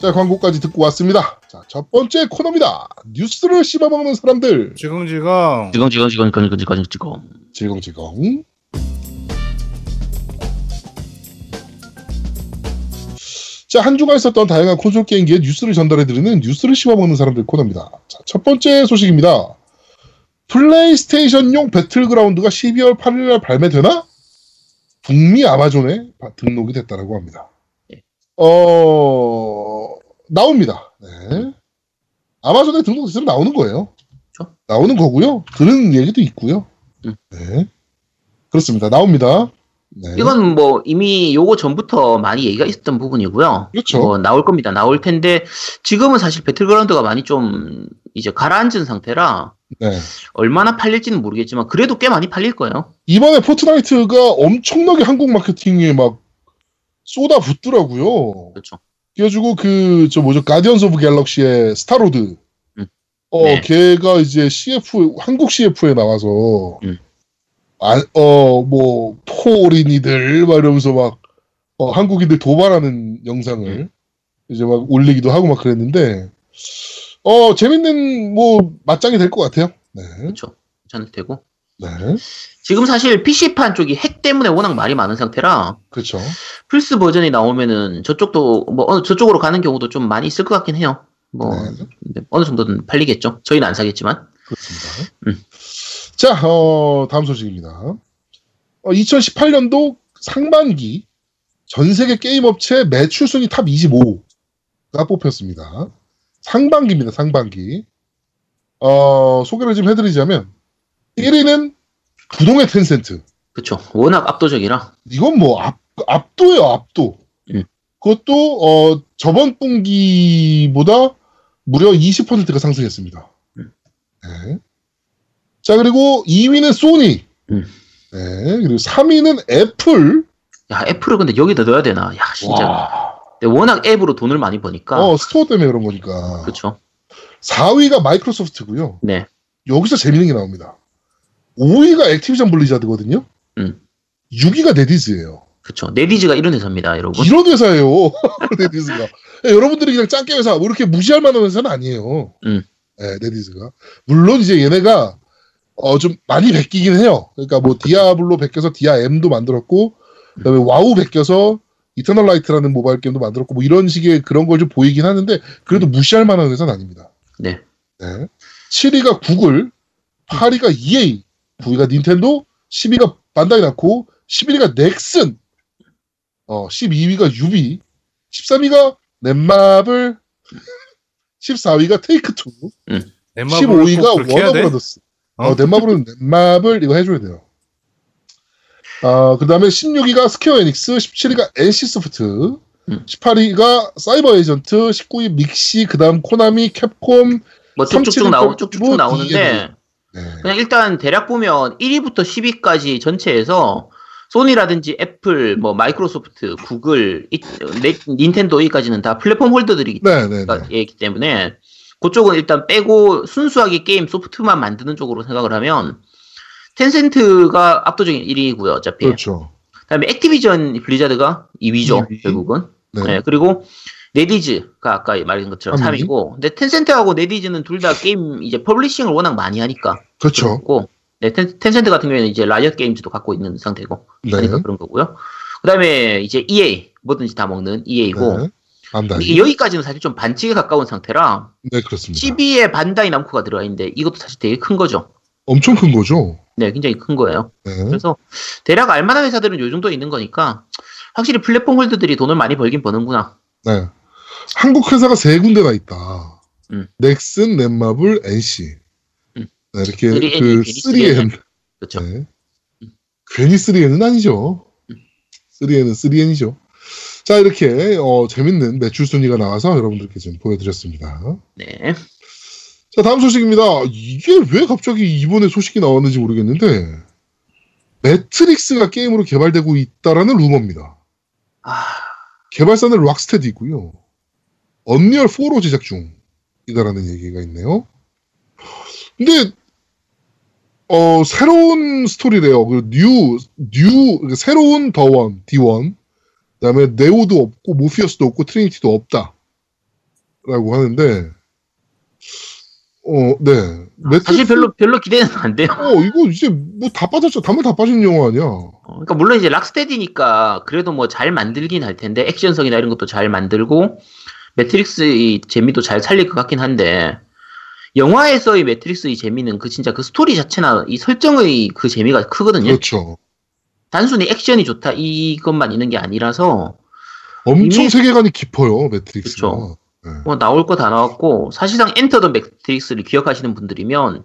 자, 광고까지 듣고 왔습니다. 자, 첫 번째 코너입니다. 뉴스를 씹어먹는 사람들. 지금지금 지금 지금 지금 지금 지금 지금 질겅질겅. 자, 한 주간 있었던 다양한 콘솔 게임기의 뉴스를 전달해드리는 뉴스를 씹어먹는 사람들 코너입니다. 자, 첫 번째 소식입니다. 플레이스테이션용 배틀그라운드가 12월 8일날 발매되나? 북미 아마존에 바- 등록이 됐다라고 합니다. 예. 어, 나옵니다. 네. 아마존에 등록됐으면 나오는 거예요. 그렇죠. 나오는 거고요. 들은 얘기도 있고요. 음. 네. 그렇습니다. 나옵니다. 네. 이건 뭐 이미 요거 전부터 많이 얘기가 있었던 부분이고요. 그렇죠. 뭐 나올 겁니다. 나올 텐데 지금은 사실 배틀그라운드가 많이 좀 이제 가라앉은 상태라 네. 얼마나 팔릴지는 모르겠지만 그래도 꽤 많이 팔릴 거예요. 이번에 포트나이트가 엄청나게 한국 마케팅에 막 쏟아 붓더라고요. 그렇죠. 그래가지고 그 저 뭐죠 가디언스 오브 갤럭시의 스타로드. 음. 어 네. 걔가 이제 CF 한국 CF에 나와서 음. 아어뭐 포린이들 막 이러면서 막 어, 한국인들 도발하는 영상을 음. 이제 막 올리기도 하고 막 그랬는데 어 재밌는 뭐 맞짱이 될 것 같아요. 네. 그렇죠. 괜찮을 테고. 네. 지금 사실 PC판 쪽이 핵 때문에 워낙 말이 많은 상태라 그렇죠. 플스 버전이 나오면은 저쪽도 뭐 어느 저쪽으로 가는 경우도 좀 많이 있을 것 같긴 해요. 뭐 네. 어느 정도는 팔리겠죠. 저희는 안 사겠지만. 그렇습니다. 음. 자, 어, 다음 소식입니다. 어, 2018년도 상반기 전 세계 게임 업체 매출 순위 top 25가 뽑혔습니다. 상반기입니다, 상반기. 어, 소개를 좀 해드리자면 1위는 부동의 텐센트. 그렇죠. 워낙 압도적이라. 이건 뭐 압, 압도예요, 압도. 음. 그것도 어, 저번 분기보다 무려 20%가 상승했습니다. 음. 네. 자 그리고 2위는 소니. 음. 네. 그리고 3위는 애플. 야 애플을 근데 여기다 넣어야 되나? 야 진짜. 와. 워낙 앱으로 돈을 많이 버니까. 어 store 때문에 그런 거니까. 그렇죠. 4위가 마이크로소프트고요. 네. 여기서 재밌는 게 나옵니다. 5위가 액티비전 블리자드거든요. 음. 6위가 넷이즈예요. 그렇죠. 넷이즈가 이런 회사입니다, 여러분. 이런 회사예요. (laughs) 넷이즈가. 예, 여러분들이 그냥 짱깨 회사, 뭐 이렇게 무시할 만한 회사는 아니에요. 음. 예, 넷이즈가. 물론 이제 얘네가 어, 좀 많이 베끼긴 해요. 그러니까 뭐 디아블로 베껴서 디아 M도 만들었고, 그다음에 와우 베껴서 이터널 라이트라는 모바일 게임도 만들었고, 뭐 이런 식의 그런 걸 좀 보이긴 하는데, 그래도 무시할 만한 회사는 아닙니다. 네. 네. 7위가 구글, 8위가 EA, 9위가 닌텐도, 10위가 반다이 남코, 11위가 넥슨, 어, 12위가 유비, 13위가 넷마블, (laughs) 14위가 테이크투, 꼭 15위가 그렇게 해야 돼? 워너브라더스. 어, 어? 넷마블은 넷마블 이거 해줘야 돼요. 아, 그 다음에 16위가 스퀘어 에닉스, 17위가 NC소프트, 음. 18위가 사이버 에이전트, 19위 믹시, 그 다음 코나미, 캡콤, 뭐 쭉쭉쭉 나오 뭐 나오는데. 그냥 일단 대략 보면 1위부터 10위까지 전체에서 소니라든지 애플, 뭐 마이크로소프트, 구글, 이- 네- 닌텐도 여기까지는 다 플랫폼 holder들이기 네, 네, 네. 기 때문에 그쪽은 일단 빼고 순수하게 게임 소프트만 만드는 쪽으로 생각을 하면 텐센트가 압도적인 1위고요, 어차피. 그렇죠. 그다음에 액티비전 블리자드가 2위죠, 2위. 결국은. 네. 네, 그리고 넷이즈가 아까 말한 것처럼 삼위. 3위고, 근데 텐센트하고 넷이즈는 둘 다 게임 이제 publishing을 워낙 많이 하니까. 그렇죠. 고 네, 텐, 텐센트 같은 경우에는 이제 라이엇 게임즈도 갖고 있는 상태고, 네. 그러니까 그런 거고요. 그다음에 이제 EA 뭐든지 다 먹는 EA고, 네. 반다이. 여기까지는 사실 좀 반칙에 가까운 상태라 네, 그렇습니다. 12에 반다이 남코가 들어가 있는데 이것도 사실 되게 큰 거죠. 엄청 큰 거죠. 네, 굉장히 큰 거예요. 네. 그래서 대략 알만한 회사들은 요 정도 있는 거니까 확실히 플랫폼 홀드들이 돈을 많이 벌긴 버는구나. 네. 한국 회사가 세 군데나 있다. 음. 넥슨, 넷마블, NC. 음. 네, 이렇게 3N 이그 괜히 3N. 그렇죠. 네. 괜히 3N은 아니죠. 3N은 3N이죠. 자, 이렇게 어, 재밌는 매출 순위가 나와서 여러분들께 좀 보여드렸습니다. 네. 자, 다음 소식입니다. 이게 왜 갑자기 이번에 소식이 나왔는지 모르겠는데, 매트릭스가 게임으로 개발되고 있다라는 루머입니다. 아, 개발사는 락스테디고요. 언리얼 4로 제작 중이다라는 얘기가 있네요. 근데 어 새로운 스토리래요. 그 new, new 그러니까 새로운 더원 D1 그다음에 네오도 없고 모피어스도 없고 트리니티도 없다라고 하는데 어, 네. 사실 매트릭스- 별로 별로 기대는 안 돼요. 어, 이거 이제 뭐 다 빠졌죠. 단물 다 빠진 영화 아니야. 어, 그러니까 물론 이제 락스테디니까 그래도 뭐 잘 만들긴 할 텐데 액션성이나 이런 것도 잘 만들고 매트릭스의 재미도 잘 살릴 것 같긴 한데 영화에서의 매트릭스의 재미는 그 진짜 그 스토리 자체나 이 설정의 그 재미가 크거든요. 그렇죠. 단순히 액션이 좋다 이것만 있는 게 아니라서 엄청 세계관이 깊어요, 매트릭스가. 그쵸. 뭐 나올 거 다 나왔고 사실상 엔터 더 매트릭스를 기억하시는 분들이면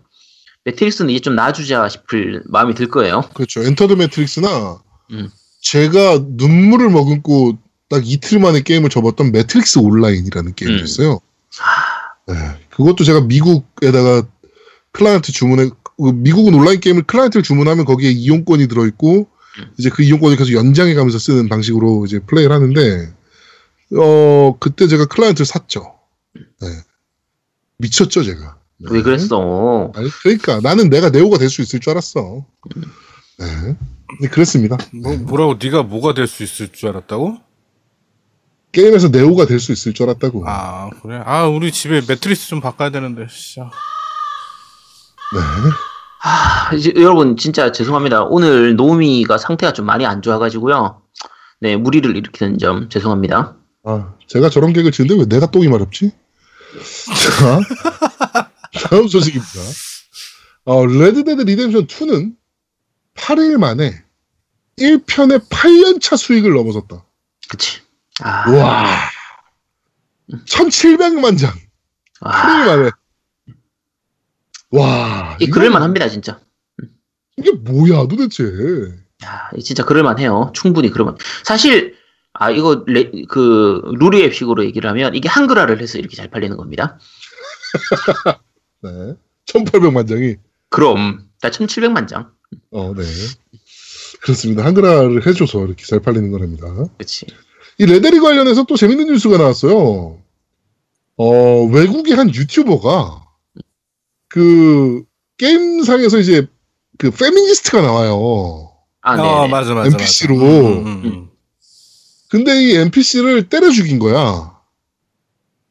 매트릭스는 이제 좀 놔주자 싶을 마음이 들 거예요. 그렇죠. 엔터 더 매트릭스나 음. 제가 눈물을 머금고 딱 이틀 만에 게임을 접었던 매트릭스 온라인이라는 게임이 음. 있어요. 네, 그것도 제가 미국에다가 클라이언트 주문해 그 미국은 온라인 게임을 클라이언트를 주문하면 거기에 이용권이 들어있고 음. 이제 그 이용권을 계속 연장해 가면서 쓰는 방식으로 이제 플레이를 하는데 어 그때 제가 클라이언트를 샀죠. 네. 미쳤죠 제가. 네. 왜 그랬어? 아니, 그러니까 나는 내가 네오가 될 수 있을 줄 알았어. 네. 네, 그렇습니다. 뭐, 뭐라고 네가 뭐가 될 수 있을 줄 알았다고? 게임에서 네오가 될 수 있을 줄 알았다고. 아 그래? 아 우리 집에 매트리스 좀 바꿔야 되는데 진짜. 네. 하, 이제 여러분 진짜 죄송합니다. 오늘 노미가 상태가 좀 많이 안 좋아가지고요. 네 물의를 일으키는 점 죄송합니다. 아, 제가 저런 개그를 치는데 왜 내가 똥이 마렵지? 자, 다음 소식입니다. 어, 레드데드 리뎀션 2는 8일 만에 1편의 8년차 수익을 넘어섰다. 그치? 아, 와. 1700만 장. 8일 아, 만에. 와. 이 이거- 그럴만 합니다 진짜. 이게 뭐야 도대체. 야, 이 진짜 그럴만해요. 충분히 그럴만. 사실 아 이거 레, 그 루리앱식으로 얘기를 하면 이게 한글화를 해서 이렇게 잘 팔리는 겁니다. (laughs) 네. 1800만 장이. 그럼 나 1,700만 장. 어, 네. 그렇습니다. 한글화를 해줘서 이렇게 잘 팔리는 거랍니다. 그치? 이 레데리 관련해서 또 재밌는 뉴스가 나왔어요. 어, 외국의 한 유튜버가 그 게임상에서 이제 그 페미니스트가 나와요. 아, 네. 어 맞아 맞아. NPC로. 맞아. 음, 음, 음. 근데 이 NPC를 때려 죽인 거야.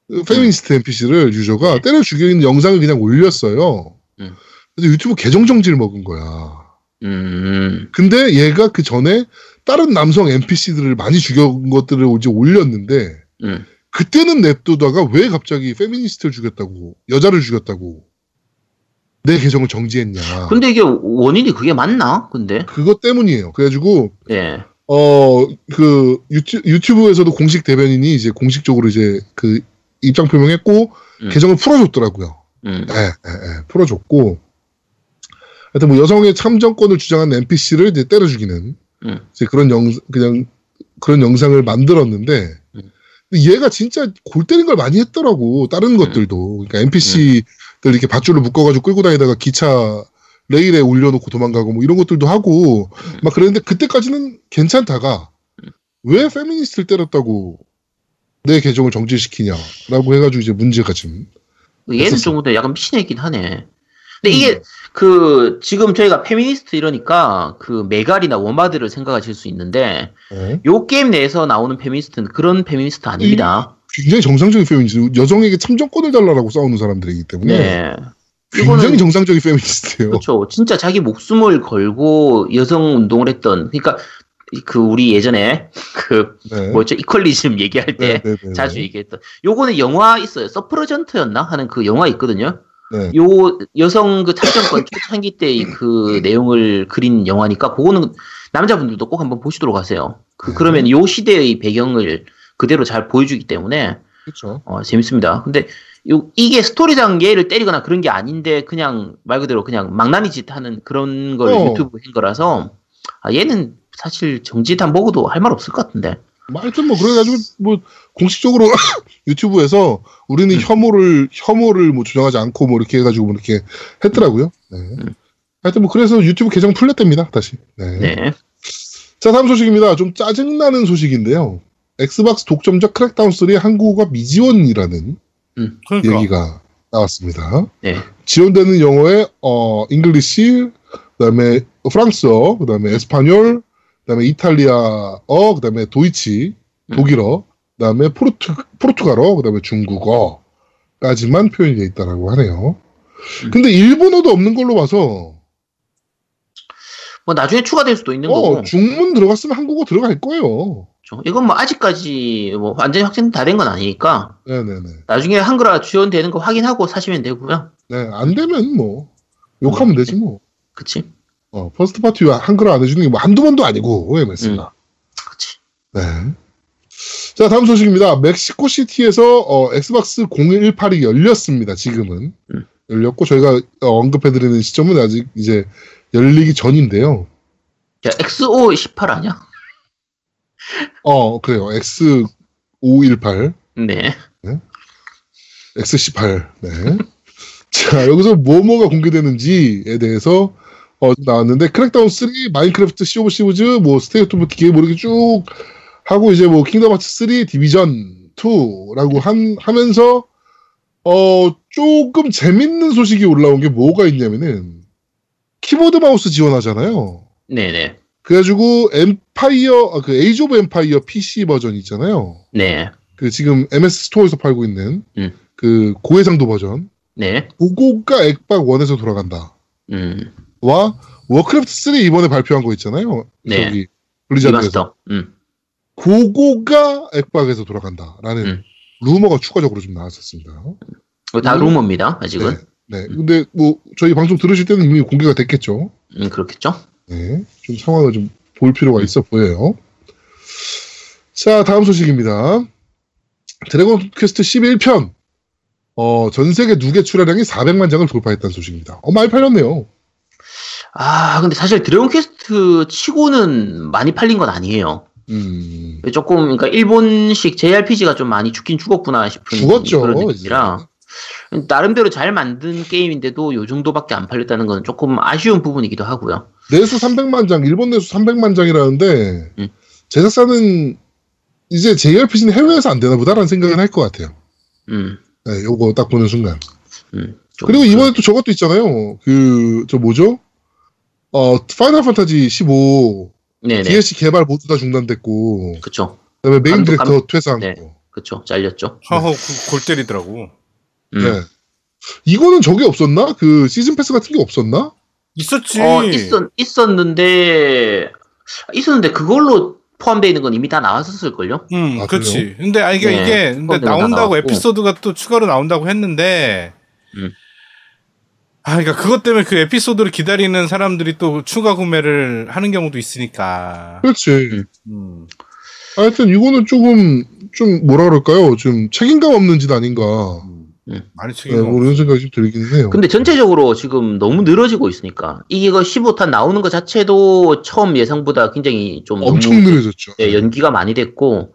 그 페미니스트 NPC를 유저가 네. 때려 죽이는 영상을 그냥 올렸어요. 음. 그래서 유튜브 계정 정지를 먹은 거야. 음, 근데 얘가 그 전에 다른 남성 NPC들을 많이 죽여온 것들을 이제 올렸는데 음. 그때는 냅두다가 왜 갑자기 페미니스트를 죽였다고 여자를 죽였다고 내 계정을 정지했냐 근데 이게 원인이 그게 맞나? 근데 그것 때문이에요 그래가지고 예. 어그 유튜, 유튜브에서도 공식 대변인이 이제 공식적으로 이제 그 입장 표명했고 음. 계정을 풀어줬더라고요 음. 예, 예, 예, 풀어줬고 하여튼 뭐 여성의 참정권을 주장하는 NPC를 이제 때려 죽이는 음. 그런 영 그냥 그런 영상을 만들었는데 음. 얘가 진짜 골 때린 걸 많이 했더라고 다른 것들도 그러니까 NPC들 이렇게 밧줄을 묶어가지고 끌고 다니다가 기차 레일에 올려놓고 도망가고 뭐 이런 것들도 하고 막 그랬는데 그때까지는 괜찮다가 왜 페미니스트를 때렸다고 내 계정을 정지시키냐라고 해가지고 이제 문제가 좀 얘는. 좀 근데 약간 미친 애긴 하네. 근데 이게 그 지금 저희가 페미니스트 이러니까 그 메갈이나 워마드를 생각하실 수 있는데 어? 요 게임 내에서 나오는 페미니스트는 그런 페미니스트 아닙니다. 굉장히 정상적인 페미니스트 여성에게 참정권을 달라고 싸우는 사람들이기 때문에 네. 굉장히 정상적인 페미니스트예요. 그렇죠. 진짜 자기 목숨을 걸고 여성 운동을 했던 그러니까 그 우리 예전에 그 네. 뭐죠 equalism 얘기할 때 네, 네, 네, 자주 네. 얘기했던 요거는 영화 있어요 서프러제트였나 하는 그 영화 있거든요 네. 요 여성 그 탈정권 초창기 때그 내용을 그린 영화니까 그거는 남자분들도 꼭 한번 보시도록 하세요 그 네. 그러면 요 시대의 배경을 그대로 잘 보여주기 때문에 그렇죠. 어, 재밌습니다 근데 요 이게 스토리상 얘를 때리거나 그런 게 아닌데 그냥 말 그대로 그냥 망나니 짓 하는 그런 걸 어. 유튜브 한 거라서 아, 얘는 사실 정지탄 먹어도 할 말 없을 것 같은데 뭐 하여튼 뭐 그래가지고 뭐 공식적으로 (coughs) 유튜브에서 우리는 음. 혐오를 혐오를 뭐 주장하지 않고 뭐 이렇게 해가지고 뭐 이렇게 했더라고요. 네. 하여튼 뭐 그래서 유튜브 계정 풀렸답니다. 다시. 네. 음. 네. 자 다음 소식입니다. 좀 짜증나는 소식인데요. 엑스박스 독점작 크랙다운 3의 한국어가 미지원이라는 그러니까 얘기가 나왔습니다. 네. 지원되는 영어에 어 English, 그다음에 프랑스어, 그다음에 Español, 그다음에 이탈리아어, 그다음에 도이치, 독일어, 그다음에 포르투 포르투갈어, 그다음에 중국어까지만 표현이 돼 있다라고 하네요. 근데 일본어도 없는 걸로 봐서 뭐 나중에 추가될 수도 있는 어, 거고 중문 들어갔으면 한국어 들어갈 거예요. 그렇죠. 이건 뭐 아직까지 뭐 완전히 확정 다된 건 아니니까 네네네. 나중에 한글화 지원되는 거 확인하고 사시면 되고요. 네, 안 되면 뭐 욕하면 되지 뭐. 그치? 어, first party 한글화 안 해주는 게 뭐 한두 번도 아니고, MS가. 그치. 네. 자, 다음 소식입니다. 멕시코 시티에서 어, 엑스박스 XO18이 열렸습니다. 지금은. 음. 열렸고, 저희가 어, 언급해드리는 시점은 아직 이제 열리기 전인데요. 야, XO18 아니야? 어, 그래요. XO18, 네. XO18. 네. (laughs) 자, 여기서 뭐뭐가 공개되는지에 대해서 어, 좀 나왔는데, 크랙다운 3, 마인크래프트, 시 오브 시브즈, 뭐, 스테이트 오브 디케이 뭐 이렇게 쭉 하고, 이제 뭐, 킹덤 하츠 3, 디비전 2라고 한, 하면서, 어, 조금 재밌는 소식이 올라온 게 뭐가 있냐면은, 키보드 마우스 지원하잖아요. 네네. 그래가지고, 엠파이어, 아, 그, 에이지 오브 엠파이어 PC 버전 있잖아요. 네. 그, 지금 MS 스토어에서 팔고 있는, 음. 그, 고해상도 버전. 네. 그거가 엑박 1에서 돌아간다. 음. 와 워크래프트 3 이번에 발표한 거 있잖아요. 네. 저기 블리자드에서. 음. 그거가 엑박에서 돌아간다라는 음. 루머가 추가적으로 좀 나왔었습니다. 다 음. 루머입니다. 아직은. 네. 근데 뭐 저희 방송 들으실 때는 이미 공개가 됐겠죠. 음, 그렇겠죠? 네. 좀 상황을 좀 볼 필요가 있어 보여요. 자, 다음 소식입니다. 드래곤 퀘스트 11편. 어, 전 세계 누계 출하량이 400만 장을 돌파했다는 소식입니다. 어, 많이 팔렸네요. 아, 근데 사실 드래곤 퀘스트 치고는 많이 팔린 건 아니에요. 음, 조금, 그러니까 일본식 JRPG가 좀 많이 죽긴 죽었구나 싶은 죽었죠. 그런 느낌이라. 나름대로 잘 만든 게임인데도 요 정도밖에 안 팔렸다는 건 조금 아쉬운 부분이기도 하고요. 내수 300만 장, 일본 내수 300만 장이라는데 음. 제작사는 이제 JRPG는 해외에서 안 되나 보다라는 생각은 할것 같아요. 음, 네, 요거 딱 보는 순간. 음. 좀 그리고 그- 이번에 또 저것도 있잖아요. 그, 저 뭐죠? 어, 파이널 판타지 15 네네. DLC 개발 모두 다 중단됐고, 그쵸. 그다음에 메인 감독, 디렉터 퇴사한 네. 거. 그쵸. 잘렸죠. 하하 그, 골 때리더라고. 음. 네. 이거는 저게 없었나? 그 시즌 패스 같은 게 없었나? 있었지. 어, 있었, 있었는데, 있었는데 그걸로 포함되어 있는 건 이미 다 나왔었을걸요? 음, 아, 그렇지. 근데 아 이게 네, 이게 근데 나온다고. 에피소드가 또 추가로 나온다고 했는데. 음. 아, 그러니까 그것 때문에 그 에피소드를 기다리는 사람들이 또 추가 구매를 하는 경우도 있으니까. 그렇지. 음. 음. 하여튼 이거는 조금 좀 뭐라 그럴까요? 좀 책임감 없는 짓 아닌가. 많이 네, 책임 뭐 이런 생각이 좀 들긴 해요. 근데 전체적으로 지금 너무 늘어지고 있으니까, 이거 15탄 나오는 것 자체도 처음 예상보다 굉장히 좀 엄청 너무 느려졌죠. 예, 연기가 많이 됐고,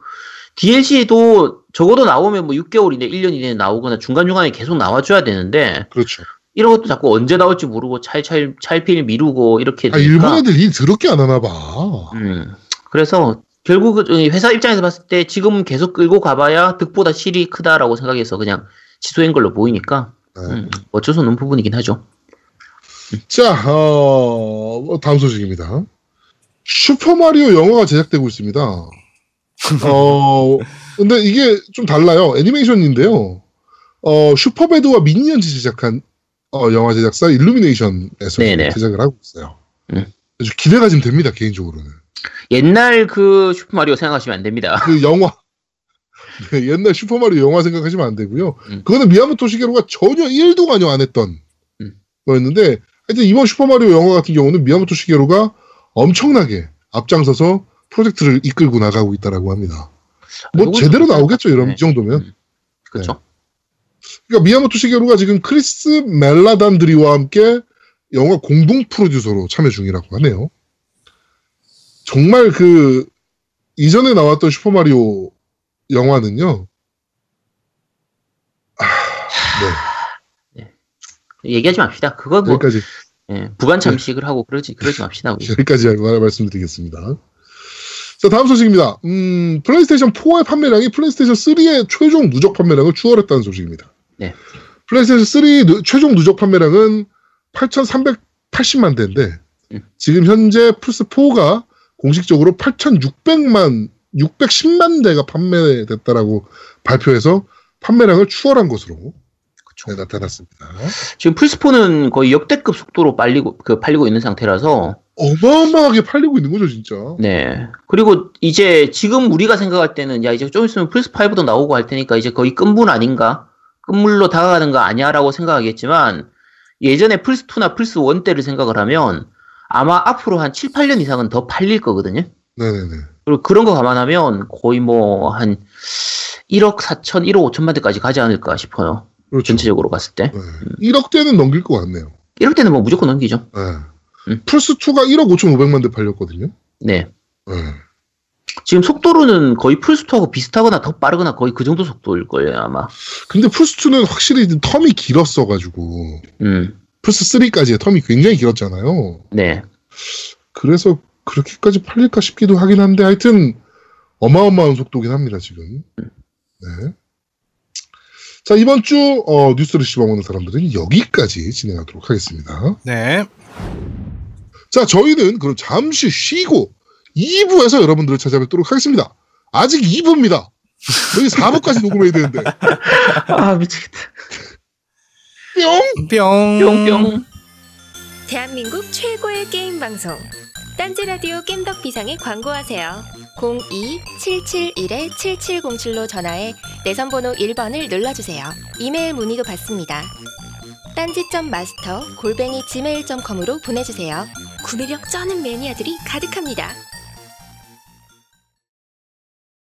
DLC도 적어도 나오면 뭐 6개월 이내, 1년 이내에 나오거나 중간중간에 계속 나와줘야 되는데, 그렇죠. 이런 것도 자꾸 언제 나올지 모르고 찰찰, 찰필 미루고 이렇게 아. 일본 애들 일 더럽게 안 하나 봐. 음, 그래서 결국 회사 입장에서 봤을 때 지금 계속 끌고 가봐야 득보다 실이 크다라고 생각해서 그냥 취소한 걸로 보이니까 네. 음, 어쩔 수 없는 부분이긴 하죠. 자, 어, 뭐 다음 소식입니다. 슈퍼마리오 영화가 제작되고 있습니다. 어, 근데 이게 좀 달라요. 애니메이션인데요. 어, 슈퍼배드와 미니언즈 제작한 어, 영화 제작사 일루미네이션에서 네네. 제작을 하고 있어요. 음. 아주 기대가 좀 됩니다, 개인적으로는. 옛날 그 슈퍼 마리오 생각하시면 안 됩니다. 그 영화 네, 옛날 슈퍼 마리오 영화 생각하시면 안 되고요. 음. 그거는 미야모토 시게루가 전혀 1도 관여 안 했던 음. 거였는데 하여튼 이번 슈퍼 마리오 영화 같은 경우는 미야모토 시게루가 엄청나게 앞장서서 프로젝트를 이끌고 나가고 있다라고 합니다. 뭐 요건 제대로 좀 나오겠죠 이런 네. 이 정도면. 음. 그렇죠. 그러니까 미야모토 시게루가 지금 크리스 멜레단드리와 함께 영화 공동 프로듀서로 참여 중이라고 하네요. 정말 그 이전에 나왔던 슈퍼마리오 영화는요. 아, 얘기하지 맙시다. 그거 네, 뭐 여기까지 예, 부관참시를 하고 그러지 그러지 맙시다. 우리. 여기까지 말- 말씀드리겠습니다. 자 다음 소식입니다. 음, 플레이스테이션 4의 판매량이 플레이스테이션 3의 최종 누적 판매량을 추월했다는 소식입니다. 네. 플레이스테이션 3 누- 최종 누적 판매량은 8,380만 대인데 음. 지금 현재 플스 4가 공식적으로 8,600만 610만 대가 판매됐다라고 발표해서 판매량을 추월한 것으로. 네, 나타났습니다. 지금 플스포는 거의 역대급 속도로 빨리고 그 팔리고 있는 상태라서 어마어마하게 팔리고 있는 거죠, 진짜. 네. 그리고 이제 지금 우리가 생각할 때는 야 이제 좀 있으면 플스 5도 나오고 할 테니까 이제 거의 끝물 아닌가? 끝물로 다가가는 거 아니야라고 생각하겠지만 예전에 플스 2나 플스 1 때를 생각을 하면 아마 앞으로 한 7, 8년 이상은 더 팔릴 거거든요. 네네네. 그리고 그런 거 감안하면 거의 뭐 한 1억 4천, 1억 5천만 대까지 가지 않을까 싶어요. 그렇죠. 전체적으로 봤을 때. 네. 1억 대는 넘길 것 같네요. 이럴 때는 뭐 무조건 넘기죠. 네. 음. 플스2가 1억 5,500만 대 팔렸거든요. 네. 네. 지금 속도로는 거의 플스2하고 비슷하거나 더 빠르거나 거의 그 정도 속도일 거예요, 아마. 근데 플스2는 확실히 텀이 길었어 가지고, 음, 플스 3까지의 텀이 굉장히 길었잖아요. 네. 그래서 그렇게까지 팔릴까 싶기도 하긴 한데, 하여튼, 어마어마한 속도긴 합니다, 지금. 네. 자, 이번 주, 어, 뉴스를 씹어먹는 사람들은 여기까지 진행하도록 하겠습니다. 네. 자, 저희는 그럼 잠시 쉬고 2부에서 여러분들을 찾아뵙도록 하겠습니다. 아직 2부입니다. 저희 4부까지 녹음해야 되는데. (laughs) 아, 미치겠다. 뿅! 뿅. 뿅 뿅. 대한민국 최고의 게임 방송 딴지라디오 겜덕 비상에 광고하세요 02-771-7707로 전화해 내선번호 1번을 눌러주세요 이메일 문의도 받습니다 딴지점 마스터 골뱅이 gmail.com으로 보내주세요 구매력 쩌는 매니아들이 가득합니다